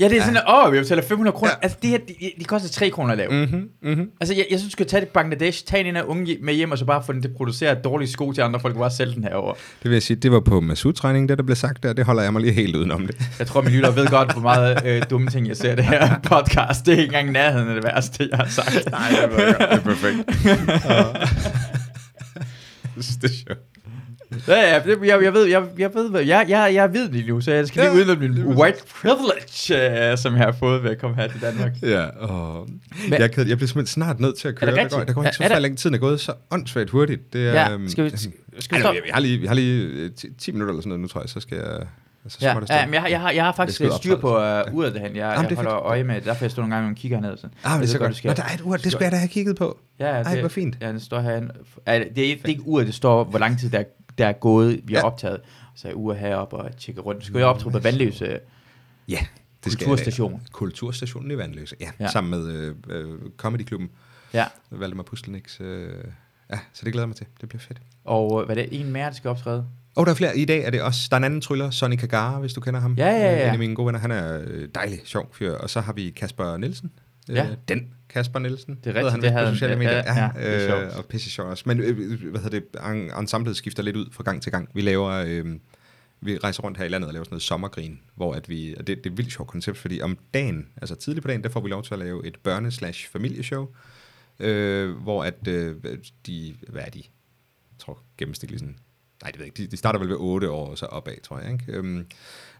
Ja, det er sådan, åh, vi betaler 500 kroner. Ja. Ja. Altså, det her, de, de koster 3 kroner at lave. Mm. Mm-hmm, mm-hmm. Altså, jeg, jeg synes, du skal tage det Bangladesh, tage en af unge med hjem, og så bare få den til at producere dårlige sko til andre folk, og bare sælge den herover. Det vil jeg sige, det var på Masud-træning, det der blev sagt der. Det holder jeg mig lige helt udenom det. Jeg tror, min lytter ved godt, hvor meget øh, dumme ting, jeg ser det her podcast. Det er ikke engang nærheden af det værste, jeg har sagt. Nej, det var godt. Det er perfekt. det er sjovt. Ja, ja, det, jeg, jeg ved, jeg, jeg ved, jeg, jeg, jeg ved det nu, så jeg skal lige Ja, udnytte min det er white privilege, uh, som jeg har fået ved at komme her til Danmark. Ja, og Men- jeg, kan, jeg bliver simpelthen snart nødt til at køre. det der, går, der går ikke Er- så er der- forfærdelig længe. Tiden er gået så åndssvagt hurtigt. Det er, Ja, øhm, skal vi, altså, skal vi Ej, stoppe? vi, vi har lige, vi har lige øh, 10, 10 minutter eller sådan noget nu, tror jeg, så skal jeg... Så Ja, ja men jeg, har- jeg, har, jeg har faktisk Det styr på uh, uret derhen. Jeg, Jamen, jeg det er holder fedt. øje med det. Derfor jeg står nogle gange og kigger herned. Sådan. Ah, men det er Jeg så godt. du skal- Nå, der er et ur, det skal jeg da have kigget på. Ja, ja, Ej, det, hvor fint. Ja, det står herinde. Ja, det, er, ikke- det er ikke uret, det står, hvor lang tid der, der er gået, vi har Ja. optaget. Så er uret heroppe og tjekke rundt. Så skal jeg optræde på Vandløse Ja, det skal Kulturstation. Jeg, Kulturstationen i Vandløse, ja. Ja. Sammen med øh, øh, Comedy-klubben, Ja, Valdemar Pustelniks. Øh, ja, så det glæder jeg mig til. Det bliver fedt. og øh, hvad er det? En mere, der skal optræde? Og der er flere. I dag er det også, der er en anden tryller, Sonny Kagara, hvis du kender ham. Ja, ja, ja. En af mine gode venner, han er øh, dejlig, sjov fyr. Og så har vi Kasper Nielsen. Øh, Ja. Den Kasper Nielsen. Det er rigtigt, han det havde på sociale medier. ja, Ja, ja, det er øh, sjovt. og pisse sjov også. Men øh, hvad hedder det, en- ensemblet skifter lidt ud fra gang til gang. Vi laver... Øh, vi rejser rundt her i landet og laver sådan noget sommergrin, hvor at vi, og det, det er et vildt sjovt koncept, fordi om dagen, altså tidligt på dagen, der får vi lov til at lave et børne-slash-familieshow, øh, hvor at øh, de, hvad er de, jeg tror gennemsnitligt sådan, nej det ved jeg ikke, de, de starter vel ved 8 år og så opad, tror jeg, ikke? Øhm,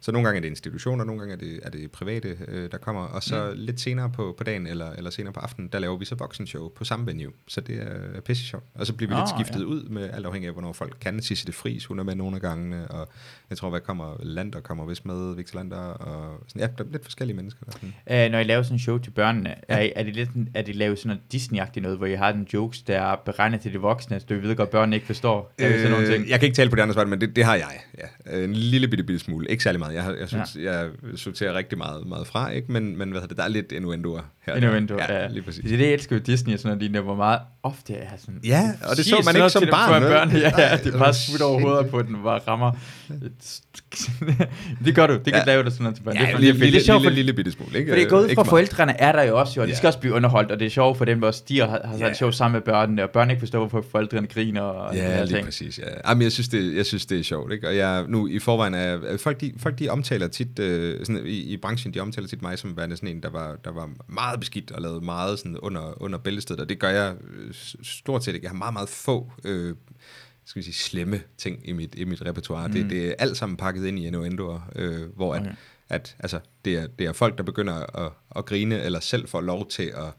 så nogle gange er det institutioner, nogle gange er det, er det private, øh, der kommer, og så mm. lidt senere på, på dagen, eller, eller senere på aftenen, der laver vi så voksenshow på samme venue, så det er pisse sjovt. Og så bliver vi Nå, lidt skiftet ja. ud med alt afhængig af, hvornår folk kan. Sisse det Fris, hun er med nogle af gangene, og jeg tror, hvad kommer Lander kommer vist med, Victor Lander, og sådan, ja, der er lidt forskellige mennesker. Der, sådan. Uh, når I laver sådan en show til børnene, er, er det lidt er det lavet sådan noget Disney-agtigt noget, hvor I har den jokes, der er beregnet til de voksne, så du ved godt, børnene ikke forstår? Det sådan nogle ting? Øh, jeg kan ikke tale på de andres vegne, men det, det har jeg. Ja. En lille bitte, bitte smule. Ikke særlig meget. Jeg, jeg, synes, ja. jeg sorterer rigtig meget, meget fra, ikke? Men, men hvad hedder det, der er lidt innuendoer her. Innuendo, ja, ja. lige præcis. Det er det, elsker ved Disney og sådan noget, lignende, hvor meget ofte er sådan... Ja, og det så man sådan ikke som dem barn, børn. Ja, ja, det er bare var smidt over hovedet på den, hvor rammer. det gør du, det kan Ja. lave det sådan noget til børn. Ja, det, er, lille, det, lille, det er sjovt, lille, for, lille bitte smule, ikke? for det er gået Ikke fra meget. forældrene, er der jo også jo, og de skal også blive underholdt, og det er sjovt for dem, hvor stiger har, har Ja. yeah. sjov sammen med børnene, og børn ikke forstår, hvorfor forældrene griner og de Ja, lige ting. præcis. Ja. Jamen, jeg, synes, det, jeg synes, det er sjovt. Ikke? Og jeg, nu i forvejen er... Folk, de, folk, de omtaler tit... Øh, sådan, i, I branchen, de omtaler tit mig som værende sådan en, der var, der var meget beskidt og lavede meget sådan under, under bæltestedet. Og det gør jeg øh, stort set ikke. Jeg har meget, meget få... Øh, skal vi sige, slemme ting i mit, i mit repertoire. Mm. Det, det er alt sammen pakket ind i innuendoer, øh, hvor Okay. at, at altså, det, er, det er folk, der begynder at, at grine, eller selv får lov til at...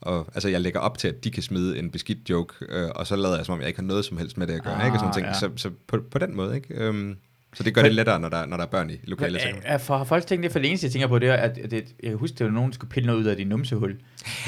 Og, altså, jeg lægger op til, at de kan smide en beskidt joke, øh, og så lader jeg, som om jeg ikke har noget som helst med det at gøre. Ah, ikke? Sådan ting. ja. Så, så på, på den måde, ikke? Øhm, så det gør Men- det lettere, når der, når der er børn i lokalet. Er, for, har folk tænkt det? For det eneste, jeg tænker på, det er, at, at det, jeg kan huske, det var nogen, der skulle pille noget ud af din numsehul.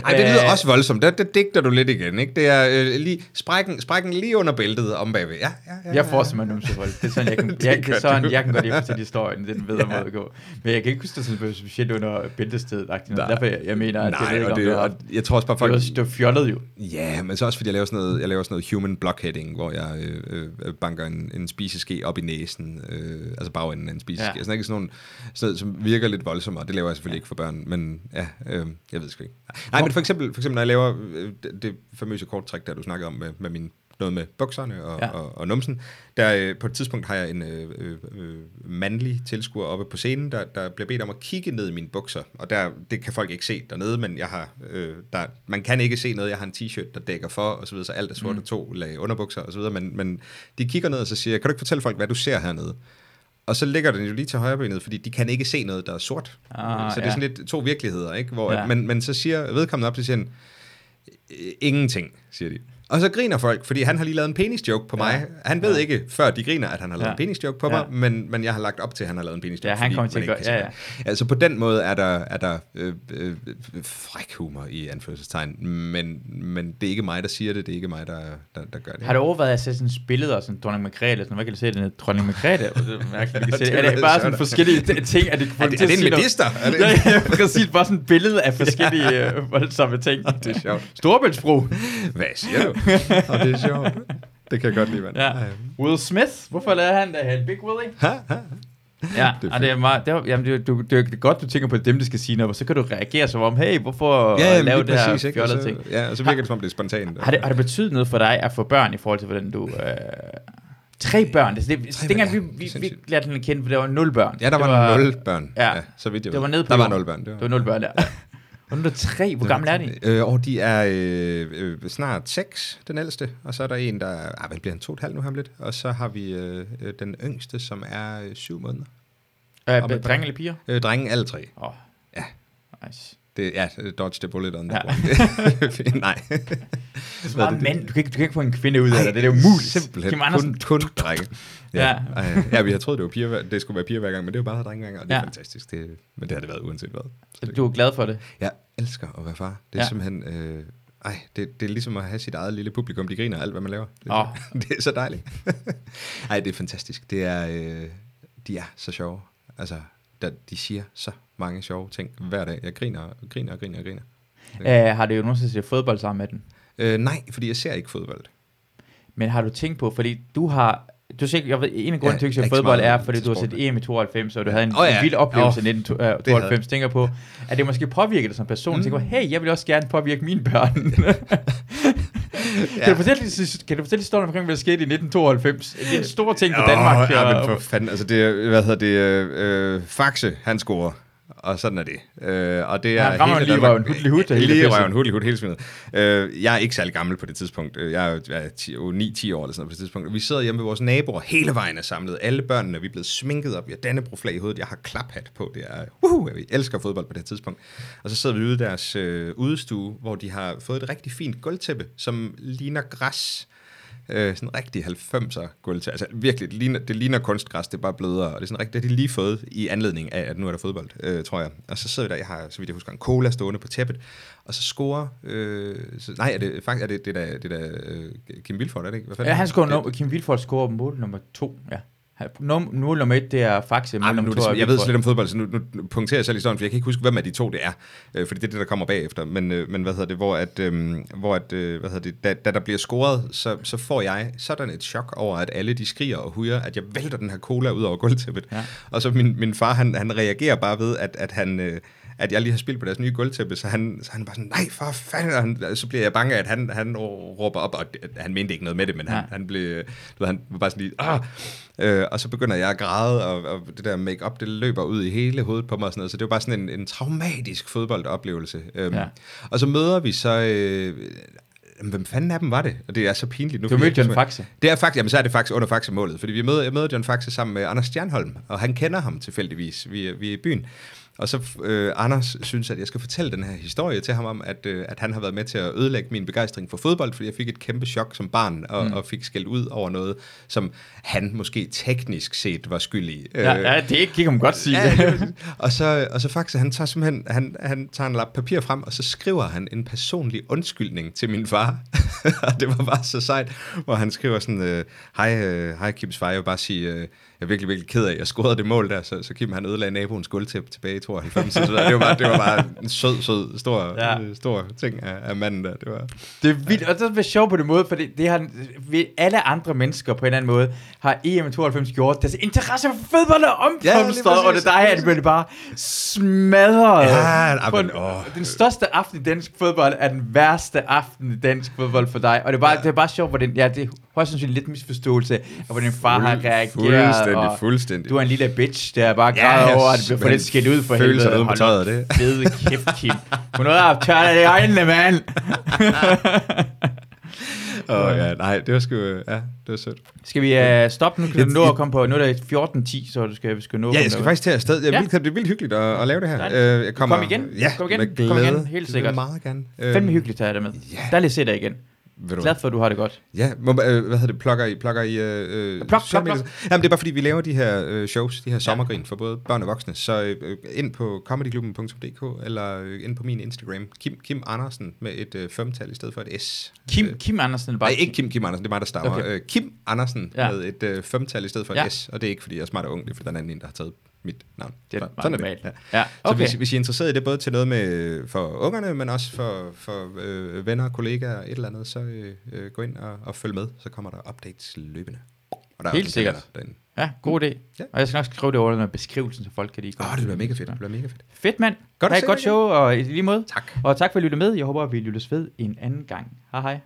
Ej, det lyder også voldsomt. Det, det digter du lidt igen, ikke? Det er øh, lige, sprækken, sprækken lige under bæltet om bagved. Ja, ja, ja. Jeg får simpelthen numsehul. Det er sådan, jeg kan, Det jeg, det er sådan, du. jeg kan godt lide fortælle historien. Det er den bedre Ja. måde at gå. Men jeg kan ikke huske det sådan specielt under bæltestedet. Derfor jeg, jeg mener, at Nej, det, og det, var- og jeg tror også bare, det, folk... var, det var fjollet jo. Ja, men så også fordi jeg laver sådan noget, jeg laver sådan noget human blockheading, hvor jeg øh, øh, banker en, en spiseske op i næsen, øh, altså bagenden af en spiseske. Ja. Ja. Sådan ikke sådan nogle, sådan noget, som virker lidt voldsommere. Det laver jeg selvfølgelig ja. ikke for børn, men ja, øh, jeg ved sgu ikke. Nej, men for eksempel, for eksempel når jeg laver øh, det, det famøse korttræk, der du snakkede om med, med min noget med bukserne og, Ja. og, og numsen. Der, øh, på et tidspunkt har jeg en øh, øh, øh, mandlig tilskuer oppe på scenen, der, der bliver bedt om at kigge ned i mine bukser. Og der, det kan folk ikke se dernede, men jeg har, øh, der, man kan ikke se noget. Jeg har en t-shirt, der dækker for, og så videre, så alt er sort og to lag underbukser og så videre. Men, men de kigger ned, og så siger jeg, kan du ikke fortælle folk, hvad du ser hernede? Og så ligger den jo lige til højrebenet, fordi de kan ikke se noget, der er sort. Ah, så det er ja. sådan lidt to virkeligheder, ikke? Hvor, Ja. men, men så siger vedkommende op, så siger han, "Øh, ingenting, siger de. Og så griner folk, fordi han har lige lavet en penis-joke på Ja. mig. Han ved Ja. ikke, før de griner, at han har lavet Ja. en penis-joke på Ja. mig, men, men jeg har lagt op til, at han har lavet en penis-joke, Ja, han kommer til at gøre- se ja, det. Altså på den måde er der, er der øh, øh, fræk humor i anførselstegn, men, men det er ikke mig, der siger det, det er ikke mig, der, der, der gør det. Har du overvejet at sætte sådan billeder, sådan dronning Margrethe, sådan, hvad kan du se, den er dronning Margrethe? Det er se. Det det bare sådan forskellige ting, at det er det, er det en medister? Er det, Ja, ja, præcis. Bare sådan et billede af forskellige øh, voldsomme ting. det er sjovt. Storebæltsbro. Hvad siger du? Og det er sjovt. Det kan jeg godt lide, mand. Ja. Will Smith, hvorfor lader han det her? Big Willie? Ha, ha. Ja, Det er og det er meget, det er, jamen, det, er, du, det er godt, du tænker på dem, der skal sige noget, og så kan du reagere som om, hey, hvorfor Ja, ja, jamen, lave lige det her præcis, ikke? Fjollede ting? Ja, og så virker det, som om det er spontant. Har det, har det betydet noget for dig at få børn i forhold til, hvordan du... Øh, tre børn, det, det, det Tre dengang børn, vi, ja, det vi, vi lærte den at kende, for der var nul børn. Ja, der det var, nul børn. Ja. så vidt jeg Det ved. var nede på Der var nul børn. Det var, Det var nul børn, ja. Under tre, hvor gamle er de? Øh, og de er øh, øh, snart seks, den ældste. Og så er der en, der er, ah, hvad bliver han, to og et halvt nu, ham lidt. Og så har vi øh, øh, den yngste, som er øh, syv måneder. Øh, drenge eller piger? Øh, drengen alle tre. Åh, oh. Ja. Nice. Det, ja, dodge the bullet on that Ja. Nej. Så bare mænd, du kan, ikke, du kan ikke få en kvinde ud af det, det er jo umuligt. Simpelthen. Kim Andersen, Kun, kun drenge. Ja. Ja. Ja. ja, vi har troet, det, var piger, det skulle være piger hver gang, men det er jo bare drenge hver gang, og det er Ja. fantastisk. Det, men det har det været uanset hvad. Så det, du er glad for det. Jeg elsker at være far. Det er ja. Simpelthen... Øh, ej, det, det er ligesom at have sit eget lille publikum. De griner alt, hvad man laver. Det er, så, det er så dejligt. ej, det er fantastisk. Det er, øh, de er så sjove. Altså, der, de siger så mange sjove ting hver dag. Jeg griner og griner og griner og griner. Uh, har du jo nogensinde set fodbold sammen med den? Øh, nej, fordi jeg ser ikke fodbold. Men har du tænkt på, fordi du har... Du ser, jeg ved, en af grunden Ja, til, at fodbold er, fordi du har set EM i 92, og du havde en, oh, ja. en vild oplevelse Åh, i det havde 1992. Tænker på, at det måske påvirker dig som person. Mm. Tænker på, hey, jeg vil også gerne påvirke mine børn. kan, du fortælle, kan du fortælle historien omkring, hvad der skete i 1992? Det er en stor ting for Danmark. Ja, og- men for fanden, altså det hvad hedder det, øh, øh, Faxe, han scorer. Og sådan er det. Øh, og det er rammer hele lige røven, hudlig-hud og hele Lige røven, hudlig hud, hele smidt. Øh, jeg er ikke særlig gammel på det tidspunkt. Øh, Jeg er jo- jeg er 10 jo 9-10 år eller sådan noget på det tidspunkt. Vi sidder hjemme ved vores naboer. Hele vejen er samlet. Alle børnene vi er blevet sminket op. Vi har Dannebro-flag i hovedet. Jeg har klaphat på. Det er, uh, vi elsker fodbold på det tidspunkt. Og så sidder vi ude i deres øh, udestue, hvor de har fået et rigtig fint gulvtæppe, som ligner græs. Øh, sådan rigtig 90'er gulvtæppe. Altså virkelig, det ligner, det ligner kunstgræs, det er bare blødere. Og det er sådan rigtig, det har de lige fået i anledning af, at nu er der fodbold, øh, tror jeg. Og så sidder vi der, jeg har, så vidt jeg husker, en cola stående på tæppet. Og så scorer, øh, så, nej, er det faktisk, er det, det der, det der øh, Kim Vilfort, er det ikke? Hvad fanden Ja, han scorer Kim Vilfort scorer mål nummer to, ja. Num- Mål nummer et, det er Faxe, men nu, det, jeg ved slet om fodbold, så nu, nu punkterer jeg selv historien, for jeg kan ikke huske, hvem af de to det er, øh, fordi det er det, der kommer bagefter. Men, øh, men hvad hedder det, hvor, at, øh, hvor at, øh, hvad hedder det, da, da der bliver scoret, så, så får jeg sådan et chok over, at alle de skriger og hujer, at jeg vælter den her cola ud over gulvtæppet. Ja. Og så min, min far, han, han reagerer bare ved, at, at han... Øh, at jeg lige har spillet på deres nye gulvtæppe, så han, så han bare sådan, nej for fanden, og han, så bliver jeg bange, at han, han råber op, og han mente ikke noget med det, men han, Ja. han blev, du ved, han var bare sådan lige, ah! Øh, og så begynder jeg at græde, og, og det der make-up, det løber ud i hele hovedet på mig og sådan noget, så det var bare sådan en, en traumatisk fodboldoplevelse. Øhm, Ja. Og så møder vi så, øh, hvem fanden af dem var det? Og det er så pinligt nu. Du mødte John Faxe. det er faktisk, jamen så er det faktisk under Faxe-målet, fordi vi møder, jeg møder John Faxe sammen med Anders Stjernholm, og han kender ham tilfældigvis, vi, vi er i byen. Og så øh, Anders synes, at jeg skal fortælle den her historie til ham om, at, øh, at han har været med til at ødelægge min begejstring for fodbold, fordi jeg fik et kæmpe chok som barn, og, mm. og fik skældt ud over noget, som han måske teknisk set var skyld i. Ja, Øh, ja, det kan man godt sige. Ja, og så, og så faktisk, han tager simpelthen, han, han tager en lap papir frem, og så skriver han en personlig undskyldning til min far. og det var bare så sejt, hvor han skriver sådan, øh, hej, øh, hej Kims far, jeg vil bare sige, øh, jeg er virkelig, virkelig ked af, at jeg scorede det mål der, så, så Kim han ødelagde naboens guldtæppe tilbage i 92. så det var, bare, det var bare en sød, sød, stor, Ja. ja. stor ting af, af manden der. Det var, Det er vildt, og det er sjovt på den måde, for det, det har vi, alle andre mennesker på en eller anden måde, har EM 92 gjort deres interesse for fodbold og Ja, omkomster, og det er dig, at det bliver bare smadret. Ja, men, en- åh. Den største aften i dansk fodbold er den værste aften i dansk fodbold for dig, og det er bare, ja. det er bare sjovt, hvordan, ja, det højst sandsynligt lidt misforståelse af, hvordan far har reageret, fuldstændig, og fuldstændig. du er en lille bitch, der bare Ja, græder jeg over, at bliver simpelthen lidt skilt ud for følelser helvede. ude på Hold tøjet, det. Fede kæft, Kim. Noget af tørre det i øjnene, mand. Åh, ja, nej, det var sgu, ja, det var sødt. Skal vi uh, stoppe nu? Kan du nå at komme på, nu er det 14.10, så du skal, vi skal nå Ja, jeg skal faktisk til afsted. Jeg Ja. ja. vildt, det er vildt hyggeligt at, at lave det her. Dejligt. Øh, jeg kommer, Kom igen. Ja, Kom igen. Kom igen. Helt Det vil sikkert. meget gerne. Fandme hyggeligt at have dig med. Ja. Dejligt at se dig igen. Ved du Glad for, at du har det godt. Ja, må, øh, hvad hedder det, plukker I, plukker I øh, øh, sociale pluk. medier? Jamen, det er bare fordi, vi laver de her øh, shows, de her sommergrin for både børn og voksne, så øh, ind på comedyklubben.dk eller øh, ind på min Instagram, Kim, Kim Andersen med et øh, femtal i stedet for et S. Kim, Øh, Kim Andersen er bare... Nej, ikke Kim Kim Andersen, det er mig, der stammer. Okay. Øh, Kim Andersen Ja. med et øh, femtal i stedet for et Ja. ja. S, og det er ikke fordi, jeg er smart og ung, det er fordi, der er en anden en, der har taget mit navn. Det er Så- meget normalt. Ja. Ja, Så okay. hvis, hvis I er interesseret i det, både til noget med for ungerne, men også for, for øh, venner, kollegaer, et eller andet, så øh, øh, gå ind og, og følg med, så kommer der updates løbende. Og der er Helt også sikkert. Derinde. Ja, god idé. Ja. Og jeg skal nok skrive det over med beskrivelsen, så folk kan lige... Åh, oh, det bliver mega fedt. Det bliver mega fedt. Fedt, mand. Godt Ha' godt show, og i lige måde. Tak. Og tak for at lytte med. Jeg håber, at vi lyttes ved en anden gang. Hej hej.